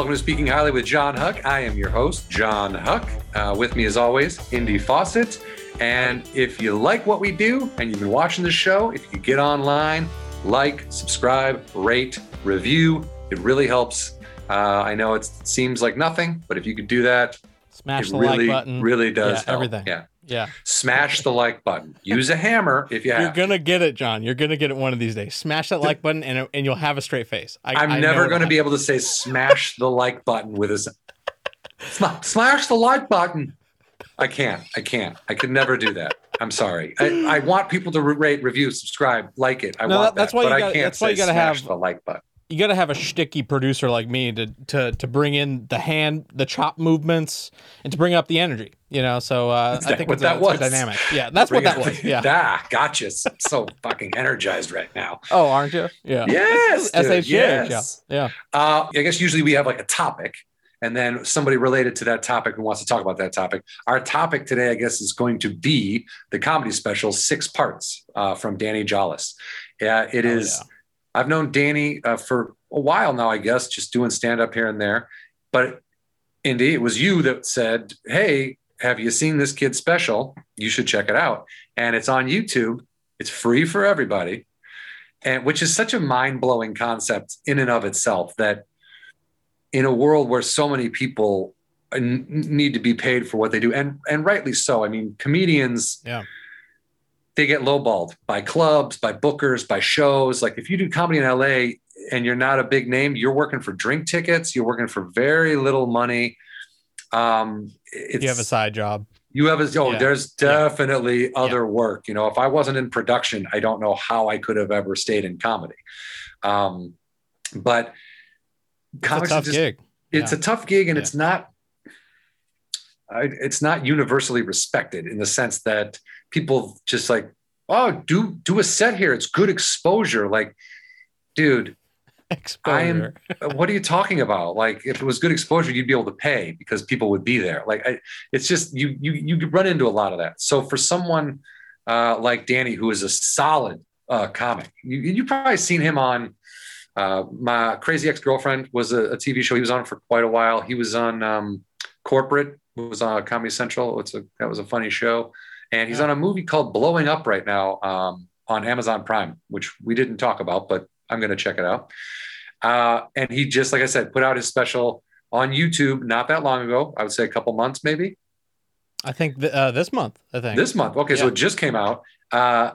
Welcome to Speaking Highly with John Huck. I am your host, John Huck. Uh, with me, as always, Indy Fawcett. And if you like what we do and you've been watching the show, if you could get online, like, subscribe, rate, review, it really helps. Uh, I know it seems like nothing, but if you could do that, Smash it the really, like button. really does Yeah, help. everything. Yeah. Yeah. Smash the like button. Use a hammer if you have You're gonna get it, John. You're gonna get it one of these days. Smash that like button, and and you'll have a straight face. I, I'm I never going to be able to say smash the like button with a s- Sma- smash the like button. I can't. I can't. I could never do that. I'm sorry. I, I want people to rate, review, subscribe, like it. I No, want that- that's that, why but you I gotta- can't that's why you gotta smash have- the like button. You gotta have a shticky producer like me to to to bring in the hand, the chop movements, and to bring up the energy. You know, so uh, I think what it's, that a, was? dynamic. Yeah, that's what that was. Yeah. Ah, gotcha. so fucking energized right now. Oh, aren't you? Yeah. Yes. SHJ. yes. Yeah. Yeah. Uh, I guess usually we have like a topic and then somebody related to that topic who wants to talk about that topic. Our topic today, I guess, is going to be the comedy special, Six Parts uh, from Danny Jolles. Yeah, it Oh, is. yeah. I've known Danny uh, for a while now, I guess, just doing stand up here and there. But Indy, it was you that said, Hey, have you seen this kid's special? You should check it out. And it's on YouTube, it's free for everybody. And which is such a mind blowing concept in and of itself that in a world where so many people need to be paid for what they do, and, and rightly so. I mean, comedians, Yeah. They get lowballed by clubs, by bookers, by shows. Like if you do comedy in LA and you're not a big name, you're working for drink tickets, you're working for very little money. Um, it's, You have a side job. you have a, oh, Yeah. there's definitely other work. You know, if I wasn't in production, I don't know how I could have ever stayed in comedy. Um, but It's a comics tough just- gig. it's Yeah. a tough gig and Yeah. it's not it's not universally respected in the sense that people just like oh do do a set here. It's good exposure. Like dude Exposure. what are you talking about? Like if it was good exposure you'd be able to pay because people would be there. Like I, it's just you you you run into a lot of that. So for someone uh, like danny who is a solid uh, comic you, you've probably seen him on uh, my crazy ex-girlfriend was a, a tv show he was on for quite a while. He was on um, corporate was on comedy central. It's a that was a funny show and he's Yeah. on a movie called blowing up right now um, on amazon prime which we didn't talk about but i'm going to check it out uh, and he just like i said put out his special on youtube not that long ago i would say a couple months maybe I think th- uh, this month. I think this month okay so it just came out uh,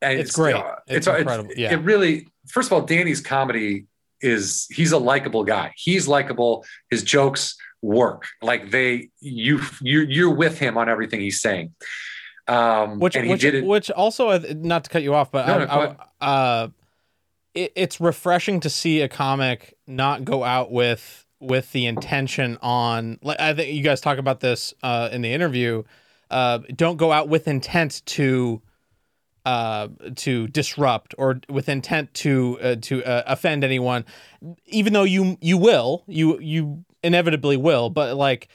and It's great. uh, It's incredible. Yeah. it really first of all danny's comedy is he's a likable guy. He's likable. His jokes work. Like they you you're, you're with him on everything he's saying. Um which and he which, which also not to cut you off but No, I, no, I- uh it, it's refreshing to see a comic not go out with with the intention on like i think you guys talk about this uh in the interview uh don't go out with intent to uh to disrupt or with intent to uh, to uh, offend anyone even though you you will you you inevitably will but like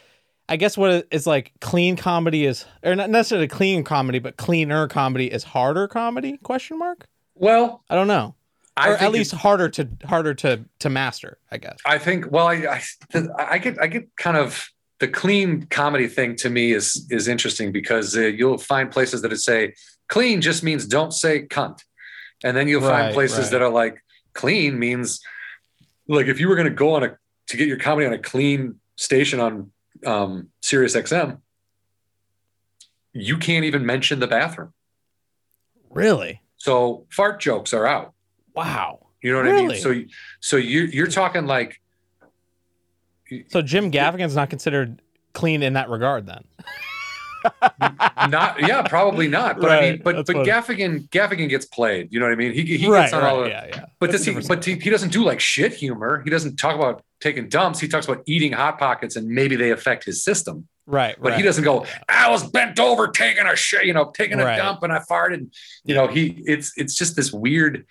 I guess what is like clean comedy is, or not necessarily clean comedy, but cleaner comedy is harder comedy? Question mark. well I don't know, I or at least harder to harder to to master. I guess. I think well I, I I get I get kind of the clean comedy thing to me is is interesting because uh, you'll find places that say clean just means don't say cunt, and then you'll find places right. that are like clean means like if you were going to go on a to get your comedy on a clean station on um, Sirius XM, you can't even mention the bathroom. Really? So fart jokes are out. Wow. You know what I mean? So so you you're talking like So Jim Gaffigan's not considered clean in that regard, then. not yeah probably not but i mean but that's but funny. gaffigan gaffigan gets played you know what i mean he, he right. gets on right, all the, yeah. Yeah. but That's does he? But he, he doesn't do like shit humor he doesn't talk about taking dumps he talks about eating hot pockets and maybe they affect his system Right. but right. he doesn't go i was bent over taking a shit you know taking a Right. dump and i farted you know he it's it's just this weird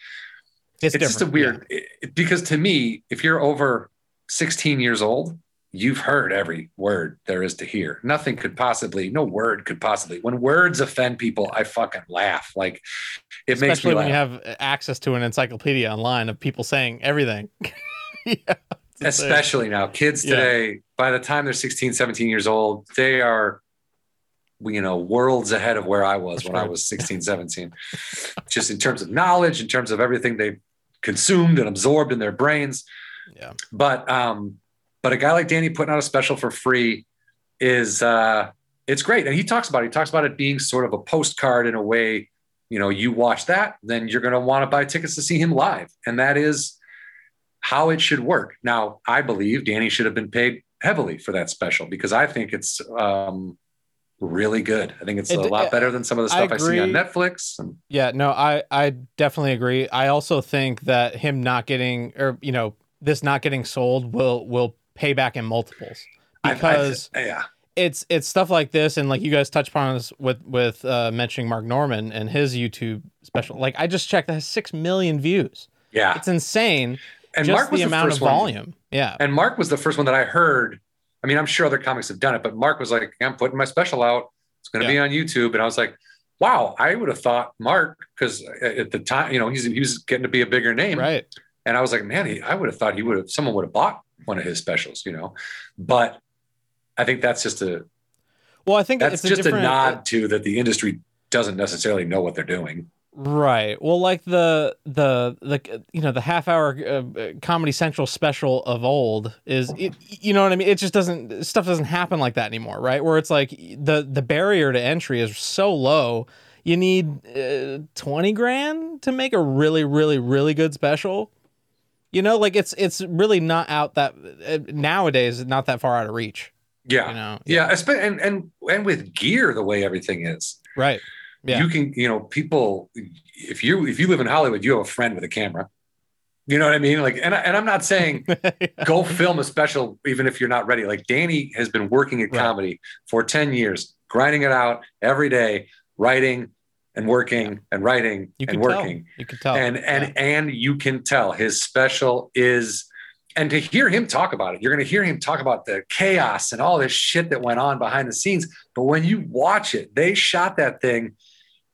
It's, it's, just a weird it- because to me if you're over 16 years old you've heard every word there is to hear nothing could possibly no word could possibly when words offend people i fucking laugh like it Especially makes me when laugh you have access to an encyclopedia online of people saying everything. yeah. especially now kids Yeah. today by the time they're 16 17 years old they are you know worlds ahead of where i was when i was 16 17 just in terms of knowledge in terms of everything they've consumed and absorbed in their brains Yeah. but um but a guy like danny putting out a special for free is uh it's great. And he talks about it. He talks about it being sort of a postcard in a way you know you watch that then you're going to want to buy tickets to see him live. And that is how it should work. Now i believe danny should have been paid heavily for that special because i think it's um really good. I think it's a lot better than some of the stuff i, see on netflix Yeah, no, I I definitely agree. I also think that him not getting or you know this not getting sold will will pay back in multiples I- I- because yeah it's it's stuff like this and like you guys touched upon this with with uh, mentioning Mark Normand and his YouTube special. Like I just checked, that has six million views. yeah It's insane. and just mark was the the, amount of first one volume. Yeah, And Mark was the first one that I heard. I mean, I'm sure other comics have done it, but Mark was like, I'm putting my special out. It's going to be on YouTube. And I was like, wow, I would have thought Mark, because at the time, you know, he's, he was getting to be a bigger name. right. And I was like, man, he, I would have thought he would have, someone would have bought one of his specials, you know, but I think that's just a, Well, I think that's just a, different, nod to that the industry doesn't necessarily know what they're doing. Right. Well, like the the the you know the half hour uh, Comedy Central special of old is it, you know what I mean. It just doesn't stuff doesn't happen like that anymore, right? Where it's like the the barrier to entry is so low. You need uh, twenty grand to make a really really really good special. You know, like it's it's really not out that uh, nowadays not that far out of reach. Yeah. You know. Yeah. espe- And, and, and with gear, the way everything is, Right. Yeah. you can you know people if you if you live in hollywood you have a friend with a camera you know what i mean like and, I, and i'm not saying go film a special even if you're not ready like danny has been working at Right. comedy for 10 years grinding it out every day writing and working and writing you and can tell. working You can tell. and and Yeah. and you can tell his special is and to hear him talk about it you're going to hear him talk about the chaos and all this shit that went on behind the scenes but when you watch it they shot that thing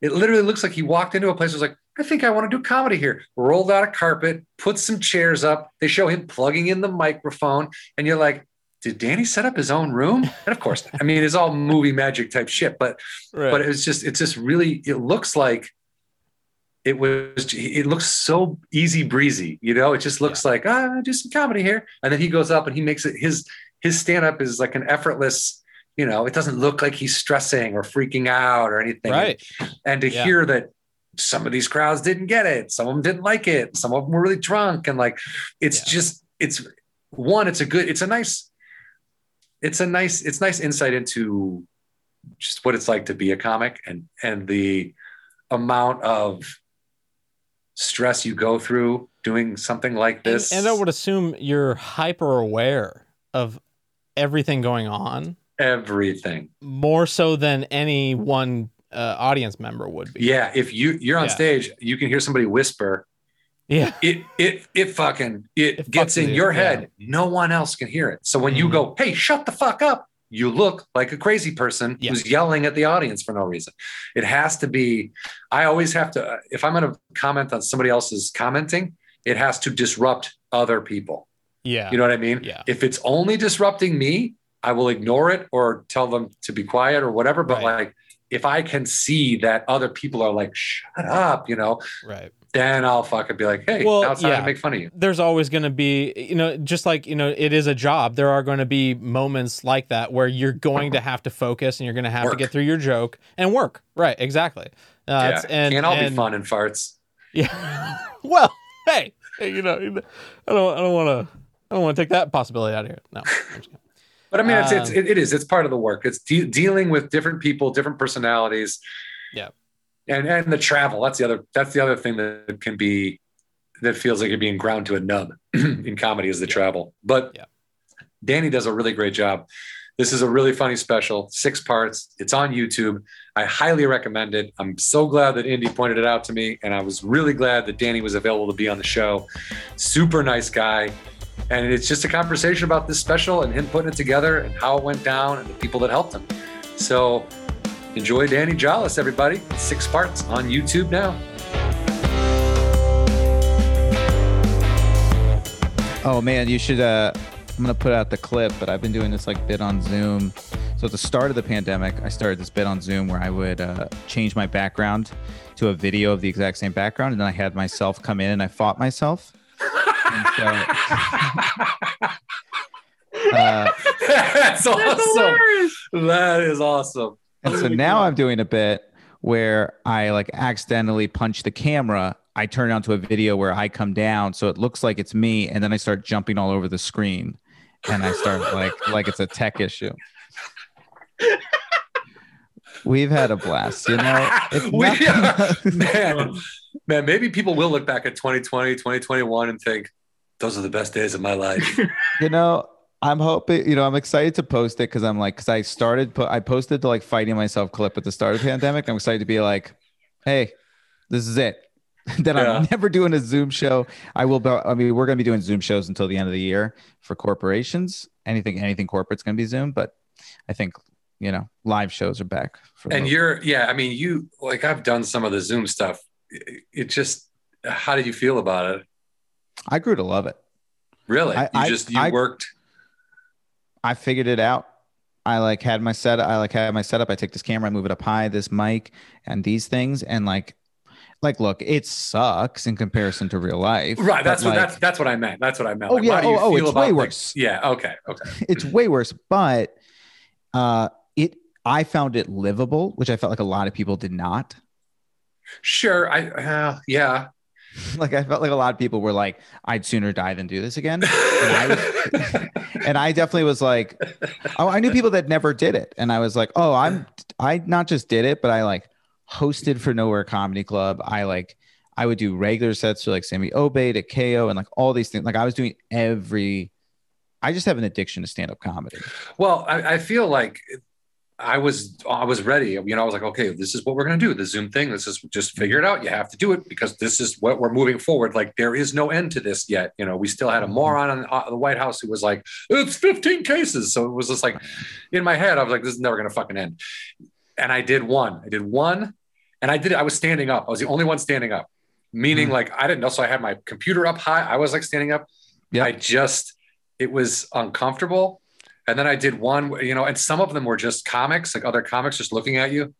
it literally looks like he walked into a place was like i think i want to do comedy here rolled out a carpet put some chairs up they show him plugging in the microphone and you're like did danny set up his own room and of course i mean it's all movie magic type shit but right. but it's just it's just really it looks like it was it looks so easy breezy you know it just looks like ah do some comedy here and then he goes up and he makes it his his stand up is like an effortless you know it doesn't look like he's stressing or freaking out or anything right. and to Yeah. hear that some of these crowds didn't get it some of them didn't like it some of them were really drunk and like it's Yeah. just it's one it's a good it's a nice it's a nice it's nice insight into just what it's like to be a comic and and the amount of stress you go through doing something like And, this and I would assume you're hyper aware of everything going on everything more so than any one uh, audience member would be. yeah if you you're on Yeah. stage you can hear somebody whisper Yeah. it it it fucking it, It gets in your you, yeah. head no one else can hear it so when you Mhm. go hey shut the fuck up you look like a crazy person Yeah. who's yelling at the audience for no reason it has to be i always have to if i'm going to comment on somebody else's commenting it has to disrupt other people Yeah. you know what i mean Yeah. if it's only disrupting me i will ignore it or tell them to be quiet or whatever but Right. like if i can see that other people are like shut up you know right. Then I'll fucking be like, hey, Well, now it's time yeah. make fun of you. There's always going to be, you know, just like, you know, it is a job. There are going to be moments like that where you're going to have to focus and you're going to have to get through your joke and work. Right. Exactly. Uh, yeah, it's- and, can't all and- be fun and farts. Yeah. well, hey, hey, you know, I don't, I don't want to, I don't want to take that possibility out of here. No. I'm just kidding. But I mean, it's, it's Um, it, it is it's part of the work. It's de- dealing with different people, different personalities. Yeah. And and the travel. That's the other. That's the other thing that can be that feels like you're being ground to a nub in comedy is the travel. But Yeah. Danny does a really great job. This is a really funny special, six parts. It's on YouTube. I highly recommend it. I'm so glad that Indy pointed it out to me, and I was really glad that Danny was available to be on the show. Super nice guy. And it's just a conversation about this special and him putting it together and how it went down and the people that helped him. So enjoy Danny Jolles, everybody. Six parts on YouTube now. Oh man, you should. Uh, I'm gonna put out the clip, but I've been doing this like bit on Zoom. So at the start of the pandemic, I started this bit on Zoom where I would uh, change my background to a video of the exact same background, and then I had myself come in and I fought myself. So, uh, That's awesome. That is awesome. And so now I'm doing a bit where I like accidentally punch the camera. I turn it onto a video where I come down, so it looks like it's me, and then I start jumping all over the screen, and I start like like it's a tech issue. We've had a blast, you know. We- nothing- man, man, maybe people will look back at 2020, 2021 and think, those are the best days of my life. you know, I'm hoping, you know, I'm excited to post it because I'm like, because I started, po- I posted the like fighting myself clip at the start of the pandemic. I'm excited to be like, hey, this is it. then Yeah. I'm never doing a Zoom show. I will, be, I mean, we're going to be doing Zoom shows until the end of the year for corporations. Anything, anything corporate's going to be Zoom, but I think, you know, live shows are back. For and you're, yeah, I mean, you, like, I've done some of the Zoom stuff. It, it just, how did you feel about it? I grew to love it. Really? I- you I- just, you I- worked. I figured it out. I like had my set. I like had my setup. I take this camera, I move it up high, this mic, and these things, and like, like, look, it sucks in comparison to real life. Right. That's what, like, that's, that's what I meant. That's what I meant. Oh, Like, yeah. Oh, oh, it's way worse. yeah. Okay. Okay. it's way worse. But uh, it, I found it livable, which I felt like a lot of people did not. Sure. I, uh, yeah. Like I felt like a lot of people were like, "I'd sooner die than do this again." And I was, and I definitely was like, oh, I knew people that never did it, and I was like, oh, I'm, I not just did it, but I like hosted for Nowhere Comedy Club. I like, I would do regular sets for like Sammy Obey to KO and like all these things. Like I was doing every. I just have an addiction to stand up comedy. Well, I, I feel like I was I was ready. You know, I was like, okay, this is what we're gonna do. The Zoom thing. This is just figure it out. You have to do it because this is what we're moving forward. Like there is no end to this yet. You know, we still had a moron in uh, the White House who was like, it's 15 cases. So it was just like in my head, I was like, this is never gonna fucking end. And I did one. I did one, and I did it. I was standing up. I was the only one standing up, meaning Mhm. like I didn't know. So I had my computer up high. I was like standing up. Yeah. I just it was uncomfortable. And then I did one, you know, and some of them were just comics, like other comics just looking at you.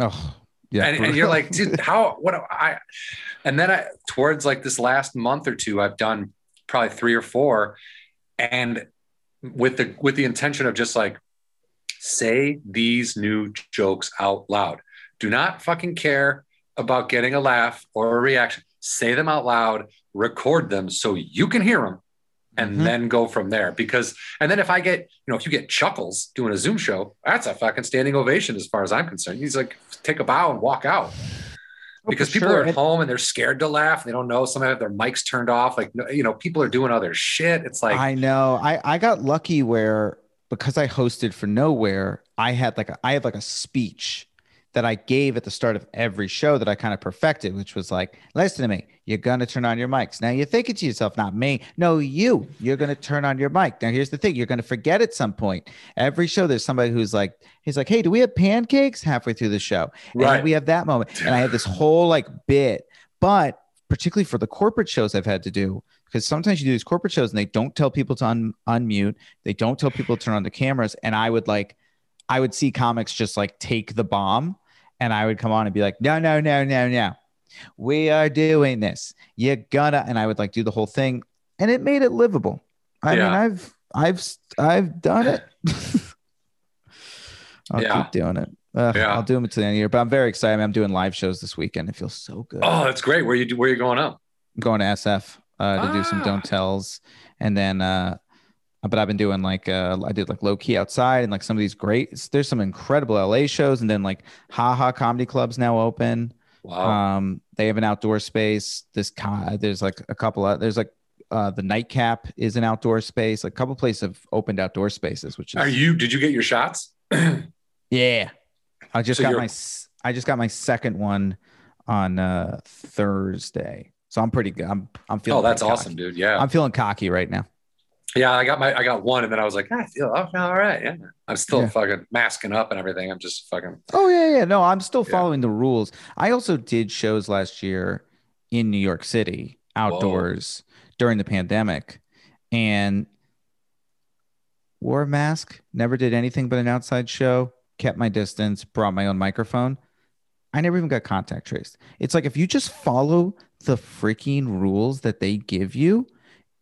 Oh, yeah. and, and you're like, dude, how, what, I, and then I, towards like this last month or two, I've done probably three or four. And with the, with the intention of just like, say these new jokes out loud. Do not fucking care about getting a laugh or a reaction. Say them out loud, record them so you can hear them and Mhm. then go from there. Because, and then if I get, you know, if you get chuckles doing a Zoom show, that's a fucking standing ovation as far as I'm concerned. He's like, take a bow and walk out. Oh, Because people sure. are at home and they're scared to laugh. They don't know. Some have their mics turned off. Like, you know, people are doing other shit. It's like, I know. I I got lucky where because I hosted for Nowhere, I had like a, I had like a speech that I gave at the start of every show that I kind of perfected, which was like, listen to me, you're gonna turn on your mics. Now you're thinking to yourself, not me, no, you, you're gonna turn on your mic. Now here's the thing, you're gonna forget at some point. Every show, there's somebody who's like, he's like, hey, do we have pancakes halfway through the show? And Right. we have that moment. And I had this whole like bit, but particularly for the corporate shows I've had to do, because sometimes you do these corporate shows and they don't tell people to un- unmute, they don't tell people to turn on the cameras. And I would like, I would see comics just like take the bomb and I would come on and be like, no, no, no, no, no. We are doing this. You're gonna, and I would like do the whole thing. And it made it livable. I Yeah. mean, I've, I've, I've done it. I'll Yeah. keep doing it. Ugh, Yeah. I'll do them until the end of the year, but I'm very excited. I mean, I'm doing live shows this weekend. It feels so good. oh, that's great. Where you, where you going up? I'm going to SF uh, to do some Ah. don't tells, and then uh, but I've been doing like uh, I did like low key outside and like some of these great. There's some incredible LA shows, and then like haha comedy clubs now open. Wow. Um, they have an outdoor space. This co- there's like a couple of there's like uh, the nightcap is an outdoor space. Like a couple places have opened outdoor spaces, which is Are you, did you get your shots? yeah. I just So got you're- my I just got my second one on uh Thursday. So I'm pretty good. I'm I'm feeling oh, that's pretty awesome, dude. Yeah. I'm feeling cocky right now. Yeah, I got my I got one, and then I was like, ah, I feel, I feel all right. Yeah, I'm still Yeah. fucking masking up and everything. I'm just fucking. Oh yeah, yeah. No, I'm still Yeah. following the rules. I also did shows last year in New York City outdoors during the pandemic. and wore a mask, never did anything but an outside show, kept my distance, brought my own microphone. I never even got contact traced. It's like if you just follow the freaking rules that they give you,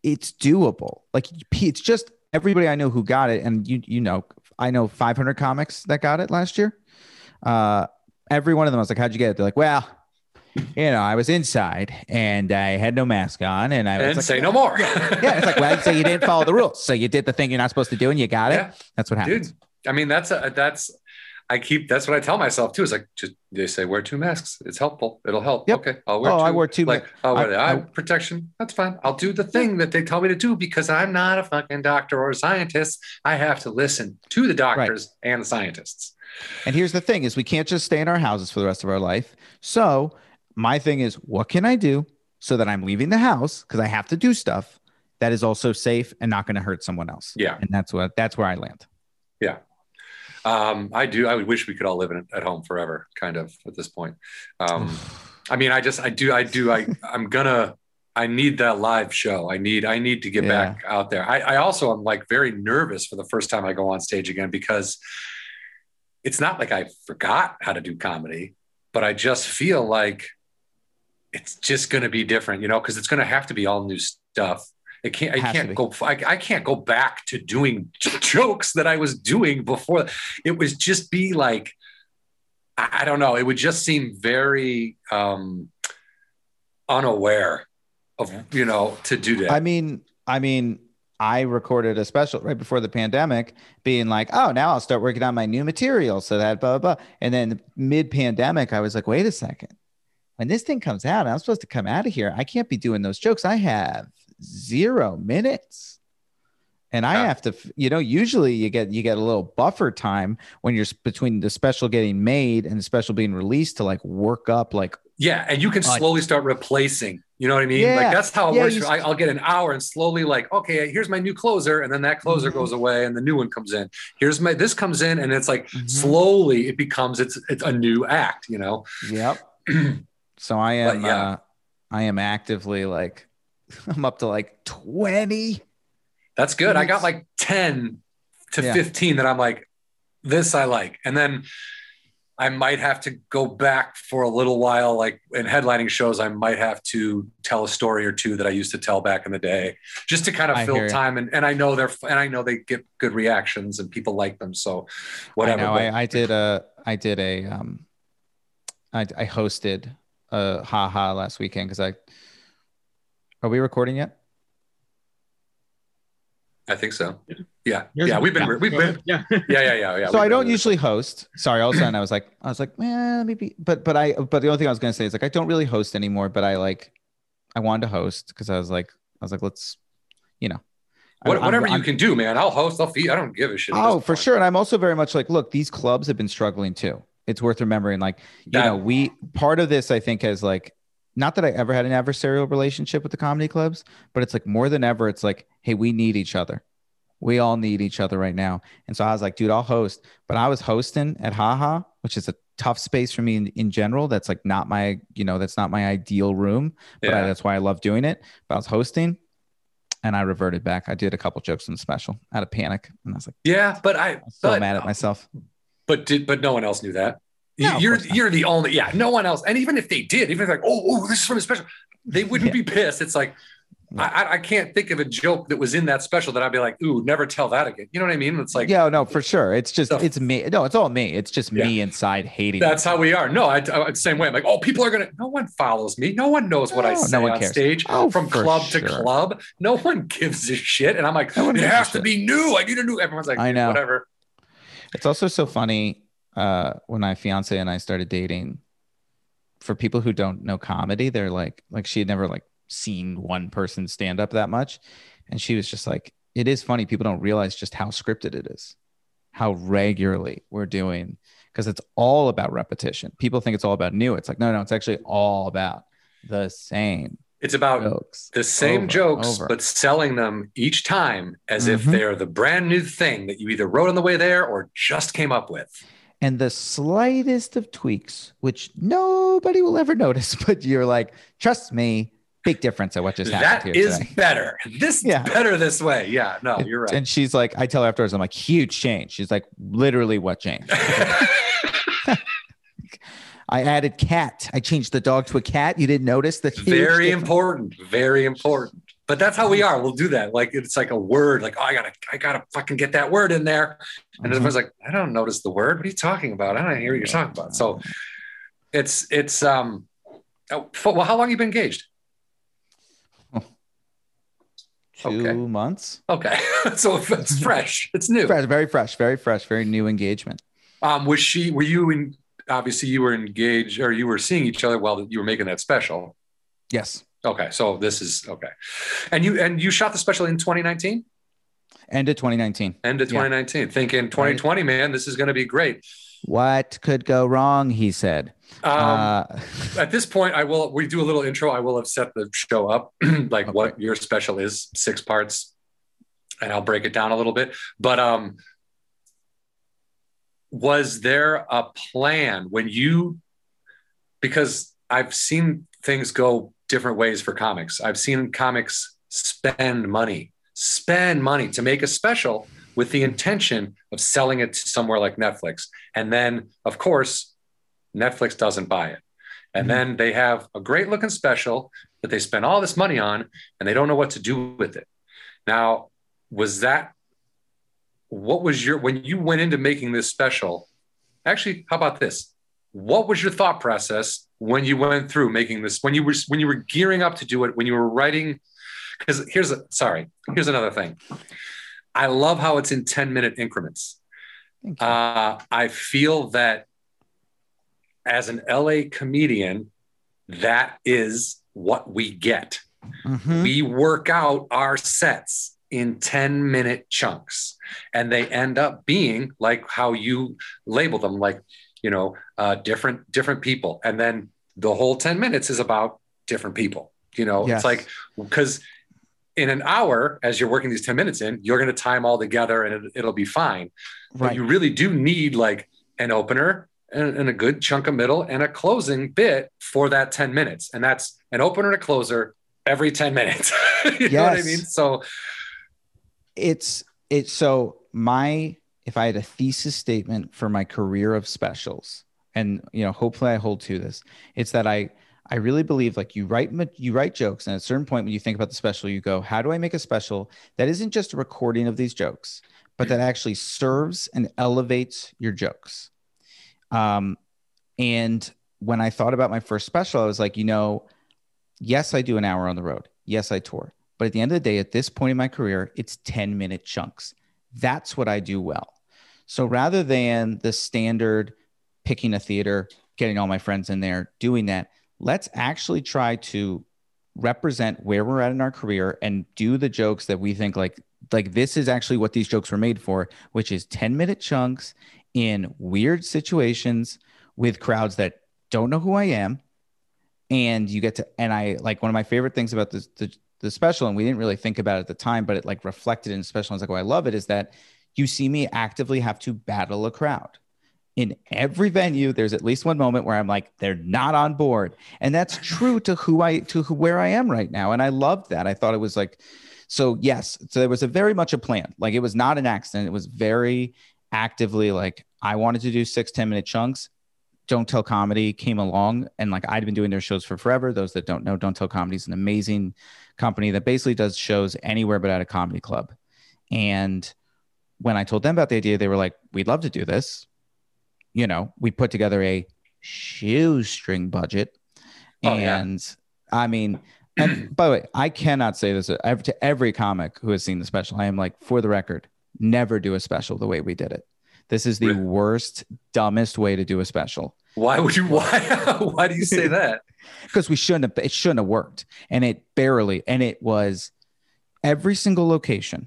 it's doable. Like it's just everybody I know who got it, and you you know I know 500 comics that got it last year. Uh, every one of them I was like, "How'd you get it?" They're like, "Well." You know, I was inside and I had no mask on, and I was and like, say no more. yeah, it's like, well, so you didn't follow the rules. So you did the thing you're not supposed to do, and you got it. Yeah. That's what happens. Dude, I mean, that's a, that's, I keep, that's what I tell myself too. Is like, just, they say, wear two masks. It's helpful. It'll help. Yep. Okay. I'll wear Oh, two. I wore two Like, I'll wear I- the I- protection. That's fine. I'll do the thing that they tell me to do because I'm not a fucking doctor or a scientist. I have to listen to the doctors and the scientists. And here's the thing: is we can't just stay in our houses for the rest of our life. So my thing is, what can I do so that I'm leaving the house because I have to do stuff that is also safe and not going to hurt someone else. Yeah. And that's what that's where I land. Um, I do. I would wish we could all live in, at home forever, kind of at this point. Um, I mean, I just, I do, I do, I, I'm gonna, I need that live show. I need, I need to get Yeah. back out there. I, I also am like very nervous for the first time I go on stage again because it's not like I forgot how to do comedy, but I just feel like it's just going to be different, you know, because it's going to have to be all new stuff. It can't. I can't go. I, I can't go back to doing jokes that I was doing before. It was just be like, I, I don't know. It would just seem very um, unaware of you know to do that. I mean, I mean, I recorded a special right before the pandemic, being like, "Oh, now I'll start working on my new material." So that blah blah. blah. And then mid-pandemic, I was like, "Wait a second, when this thing comes out, I'm supposed to come out of here. I can't be doing those jokes. I have zero minutes." And I Yeah. have to, you know, usually you get you get a little buffer time when you're between the special getting made and the special being released to like work up like yeah, and you can slowly start replacing. You know what I mean? Yeah. Like that's how it Yeah, works. I, I'll get an hour and slowly like, okay, here's my new closer, and then that closer Mhm. goes away, and the new one comes in. Here's my this comes in, and it's like Mhm. slowly it becomes it's it's a new act. You know? Yep. so I am But, yeah. uh I am actively like I'm up to like 20. That's good. I got like 10 to Yeah. 15 that I'm like, this I like. And then I might have to go back for a little while. Like in headlining shows, I might have to tell a story or two that I used to tell back in the day just to kind of I fill time. And, and I know they're, and I know they get good reactions and people like them. So whatever. I know I, I did a I did a um I I hosted a haha last weekend because I are we recording yet? I think so. Yeah. Here's- Yeah. We've been, yeah. we've been, yeah. yeah, yeah, yeah. yeah so I don't been- usually host. Sorry, all of a sudden I was like, I was like, man, maybe, but but I but the only thing I was gonna say is like I don't really host anymore, but I like I wanted to host because I was like I was like let's, you know, What- I'm- whatever I'm- you can do, man. I'll host. I'll feed. I don't give a shit. Oh, for sure. And I'm also very much like, look, these clubs have been struggling too. It's worth remembering. Like, you That- know, we part of this, I think, has like, not that I ever had an adversarial relationship with the comedy clubs, but it's like more than ever, it's like, hey, we need each other. We all need each other right now. And so I was like, dude, I'll host. But I was hosting at Haha, which is a tough space for me in, in general. That's like not my, you know, that's not my ideal room. But I, that's why I love doing it. But I was hosting and I reverted back. I did a couple jokes in the special out of panic. And I was like, Yeah. But I, I'm so but, mad at myself. But did but no one else knew that. No, you're you're the only yeah. No one else. And even if they did, even if like oh oh this is from the special, they wouldn't be pissed. It's like I, I I can't think of a joke that was in that special that I'd be like ooh never tell that again. You know what I mean? It's like yeah, no, for sure. It's just Stuff. it's me. No, it's all me. It's just Yeah. me inside hating. that's how we are. No, I, I the same way. I'm like oh people are gonna. No one follows me. No one knows what I No, no say one on cares. stage Oh, from club to club. No one gives a shit. And I'm like No it has to be new. I need a new. Everyone's like I know. whatever. It's also so funny uh, when my fiance and I started dating. For people who don't know comedy, they're like, like she had never like seen one person stand up that much, and she was just like, it is funny. People don't realize just how scripted it is, how regularly we're doing, because it's all about repetition. People think it's all about new. It's like, no, no, it's actually all about the same It's about jokes. the same over, jokes, over. but selling them each time as if Mhm. they're the brand new thing that you either wrote on the way there or just came up with. And the slightest of tweaks, which nobody will ever notice, but you're like, trust me, big difference at what just happened That here is today. better. This Yeah. better this way. Yeah, no, you're right. And she's like, I tell her afterwards, I'm like, huge change. She's like, literally what changed? I added cat. I changed the dog to a cat. You didn't notice the very difference? important. Very important. But that's how we are. We'll do that. Like it's like a word. Like oh, I gotta, I gotta fucking get that word in there. And Mhm. everyone's like, I don't notice the word. What are you talking about? I don't hear what you're talking about. So it's it's um. oh, Well, how long you been engaged? two okay. months. Okay, so it's fresh. It's new. Fresh, very fresh, very fresh, very new engagement. Um, was she? Were you in? Obviously, you were engaged, or you were seeing each other while you were making that special. Yes. Okay, so this is okay, and you and you shot the special in 2019, End of 2019. end of Yeah. 2019, thinking 2020, man, this is going to be great. What could go wrong? He said. Um, uh, at this point, I will. We do a little intro. I will have set the show up, like what your special is, six parts, and I'll break it down a little bit. But um, was there a plan when you? Because I've seen things go different ways for comics. I've seen comics spend money, spend money to make a special with the intention of selling it to somewhere like Netflix, and then, of course, Netflix doesn't buy it. And Mhm. then they have a great looking special that they spend all this money on and they don't know what to do with it. Now, was that what was your when you went into making this special? Actually, how about this? What was your thought process when you went through making this when you were when you were gearing up to do it when you were writing because here's a sorry, here's another thing. I love how it's in 10 minute increments. Uh, I feel that as an LA comedian, that is what we get. Mhm. We work out our sets in 10 minute chunks, and they end up being like how you label them, like, you know, uh, different, different people. And then the whole 10 minutes is about different people. You know, Yes. it's like, because in an hour, as you're working these 10 minutes in, you're going to time all together and it, it'll be fine but you really do need like an opener and, and a good chunk of middle and a closing bit for that 10 minutes and that's an opener and a closer every 10 minutes you know what i Yes. mean so it's it's so my if I had a thesis statement for my career of specials, and you know, hopefully I hold to this, it's that I I really believe like you write you write jokes, and at a certain point when you think about the special, you go, how do I make a special that isn't just a recording of these jokes, but that actually serves and elevates your jokes. Um, and when I thought about my first special, I was like, you know, yes, I do an hour on the road. Yes, I tour. But at the end of the day, at this point in my career, it's 10 minute chunks. That's what I do well. So rather than the standard picking a theater, getting all my friends in there, doing that, let's actually try to represent where we're at in our career and do the jokes that we think like like this is actually what these jokes were made for, which is 10 minute chunks in weird situations with crowds that don't know who I am. And you get to, and I like one of my favorite things about this, the, the special, and we didn't really think about it at the time, but it like reflected in special. I was like, oh, I love it is that you see me actively have to battle a crowd. In every venue, there's at least one moment where I'm like, they're not on board. And that's true to who I, to who, where I am right now. And I loved that. I thought it was like, so yes, so there was a very much a plan. Like it was not an accident. It was very actively like, I wanted to do six 10 minute chunks. Don't Tell Comedy came along and like I'd been doing their shows for forever. Those that don't know, Don't Tell Comedy is an amazing company that basically does shows anywhere but at a comedy club. And when I told them about the idea, they were like, we'd love to do this. You know, we put together a shoestring budget. Oh, yeah. and I mean, and by the way, I cannot say this to every comic who has seen the special. I am like, for the record, never do a special the way we did it. This is the Really? worst, dumbest way to do a special why would you why why do you say that because we shouldn't have. It shouldn't have worked, and it barely. And it was every single location.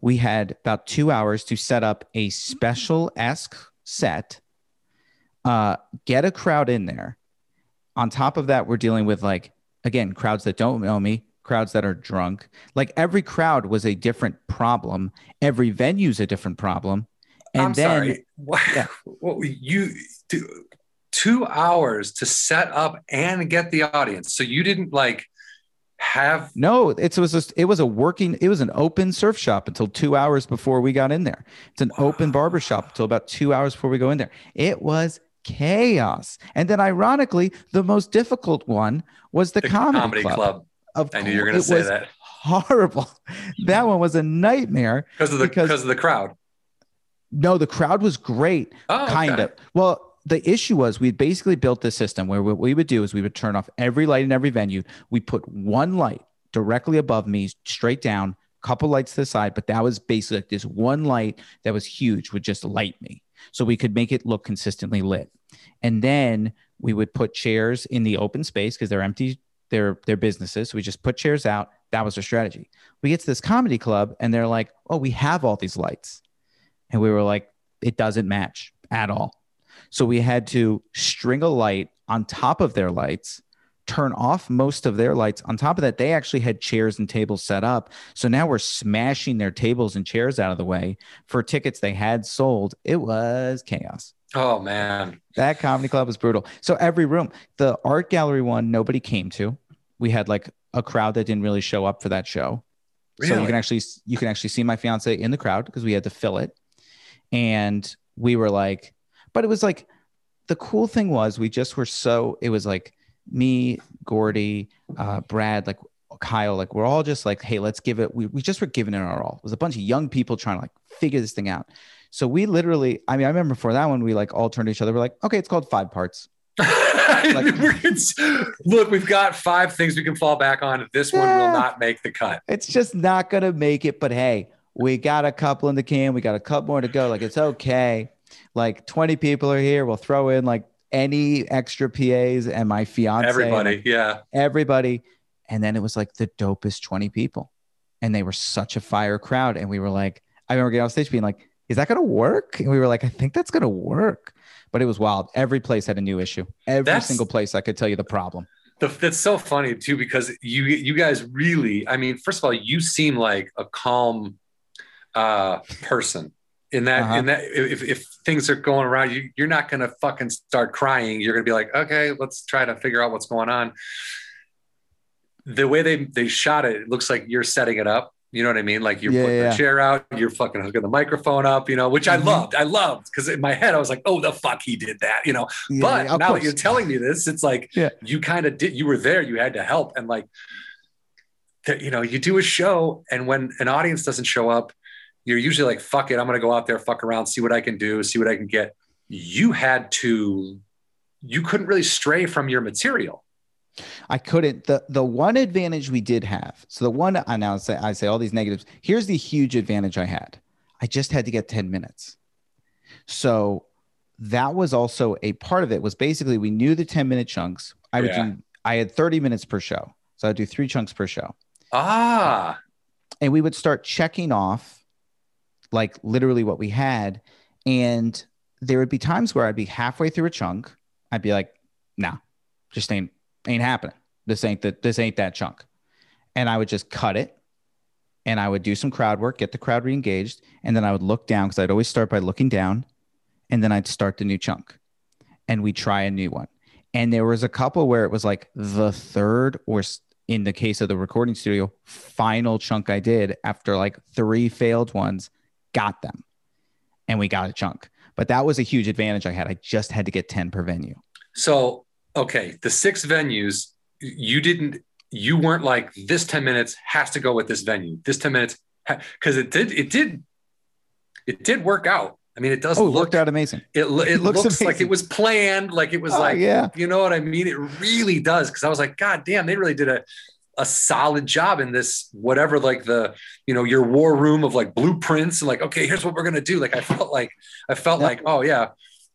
We had about two hours to set up a special esque set, uh, get a crowd in there. On top of that, we're dealing with like again crowds that don't know me, crowds that are drunk. Like every crowd was a different problem. Every venue's a different problem. And i'm then sorry why Yeah. what you do two hours to set up and get the audience so you didn't like have No, it was just, it was a working, it was an open surf shop until two hours before we got in there. It's an open barber shop until about two hours before we go in there. It was chaos. And then ironically, the most difficult one was the, the comedy, club. Of I knew you were going to say that Horrible. That one was a nightmare. because of the because- because of the crowd. No, the crowd was great. Oh, kind okay. of. Well, the issue was we basically built this system where what we would do is we would turn off every light in every venue. We put one light directly above me, straight down, couple lights to the side, but that was basically like this one light that was huge would just light me. So we could make it look consistently lit. And then we would put chairs in the open space because they're empty, they're businesses. So we just put chairs out. That was our strategy. We get to this comedy club and they're like, oh, we have all these lights. And we were like, it doesn't match at all. So we had to string a light on top of their lights, turn off most of their lights. On top of that, they actually had chairs and tables set up. So now we're smashing their tables and chairs out of the way for tickets they had sold. It was chaos. Oh man. That comedy club was brutal. So every room, the art gallery one, nobody came to. We had like a crowd that didn't really show up for that show. So you can actually you can actually see my fiance in the crowd because we had to fill it. And we were like, but it was like the cool thing was we just were so it was like me, Gordy, uh, Brad, like Kyle, like we're all just like, hey, let's give it. We, we just were giving it our all. It was a bunch of young people trying to like figure this thing out. So we literally, I mean, I remember for that one, we like all turned to each other. We're like, okay, it's called five parts. We're- look, we've got five things we can fall back on. This one will not make the cut. It's just not gonna make it. But hey, we got a couple in the can. We got a couple more to go. Like it's okay. Like 20 people are here. We'll throw in like any extra PAs and my fiance. Everybody, yeah. everybody. And then it was like the dopest 20 people. And they were such a fire crowd. And we were like, I remember getting off stage being like, is that gonna work? And we were like, I think that's gonna work. But it was wild. Every place had a new issue. Every That's- single place I could tell you the problem. The, that's so funny too because you you guys really, I mean, first of all, you seem like a calm uh, person. In that, Uh-huh. in that, if, if things are going around, you, you're not gonna fucking start crying. You're gonna be like, okay, let's try to figure out what's going on. The way they they shot it, it looks like you're setting it up. You know what I mean? Like you're Yeah, putting yeah. the chair out, you're fucking hooking the microphone up, you know, which I Mhm. loved. I loved because in my head I was like, oh, the fuck, he did that, you know. Yeah, but now that you're telling me this, it's like Yeah. you kind of did. You were there. You had to help, and like, you know, you do a show, and when an audience doesn't show up, you're usually like, "Fuck it, I'm gonna go out there, fuck around, see what I can do, see what I can get." You had to. You couldn't really stray from your material. I couldn't. The the one advantage we did have. So the one I now say I say all these negatives. Here's the huge advantage I had. I just had to get 10 minutes. So that was also a part of it was basically we knew the 10 minute chunks. I would Yeah. do I had 30 minutes per show. So I'd do three chunks per show. Ah, And we would start checking off like literally what we had. And there would be times where I'd be halfway through a chunk. I'd be like, nah, just ain't ain't happening. This ain't that this ain't that chunk. And I would just cut it and I would do some crowd work, get the crowd re-engaged, and then I would look down because I'd always start by looking down, and then I'd start the new chunk. And we try a new one. And there was a couple where it was like the third or in the case of the recording studio, final chunk I did after like three failed ones, got them. And we got a chunk. But that was a huge advantage I had. I just had to get 10 per venue. so okay, the six venues. You didn't. You weren't like this. Ten minutes has to go with this venue. This ten minutes because it did. It did. It did work out. I mean, it does Oh, look worked out amazing. It, it looks looks, like it was planned, like it was Oh, like, yeah. you know what I mean? It really does. Cause I was like, God damn, they really did a, a solid job in this, whatever, like the, you know, your war room of like blueprints and like, okay, here's what we're going to do. Like, I felt like, I felt Yeah. like, oh yeah,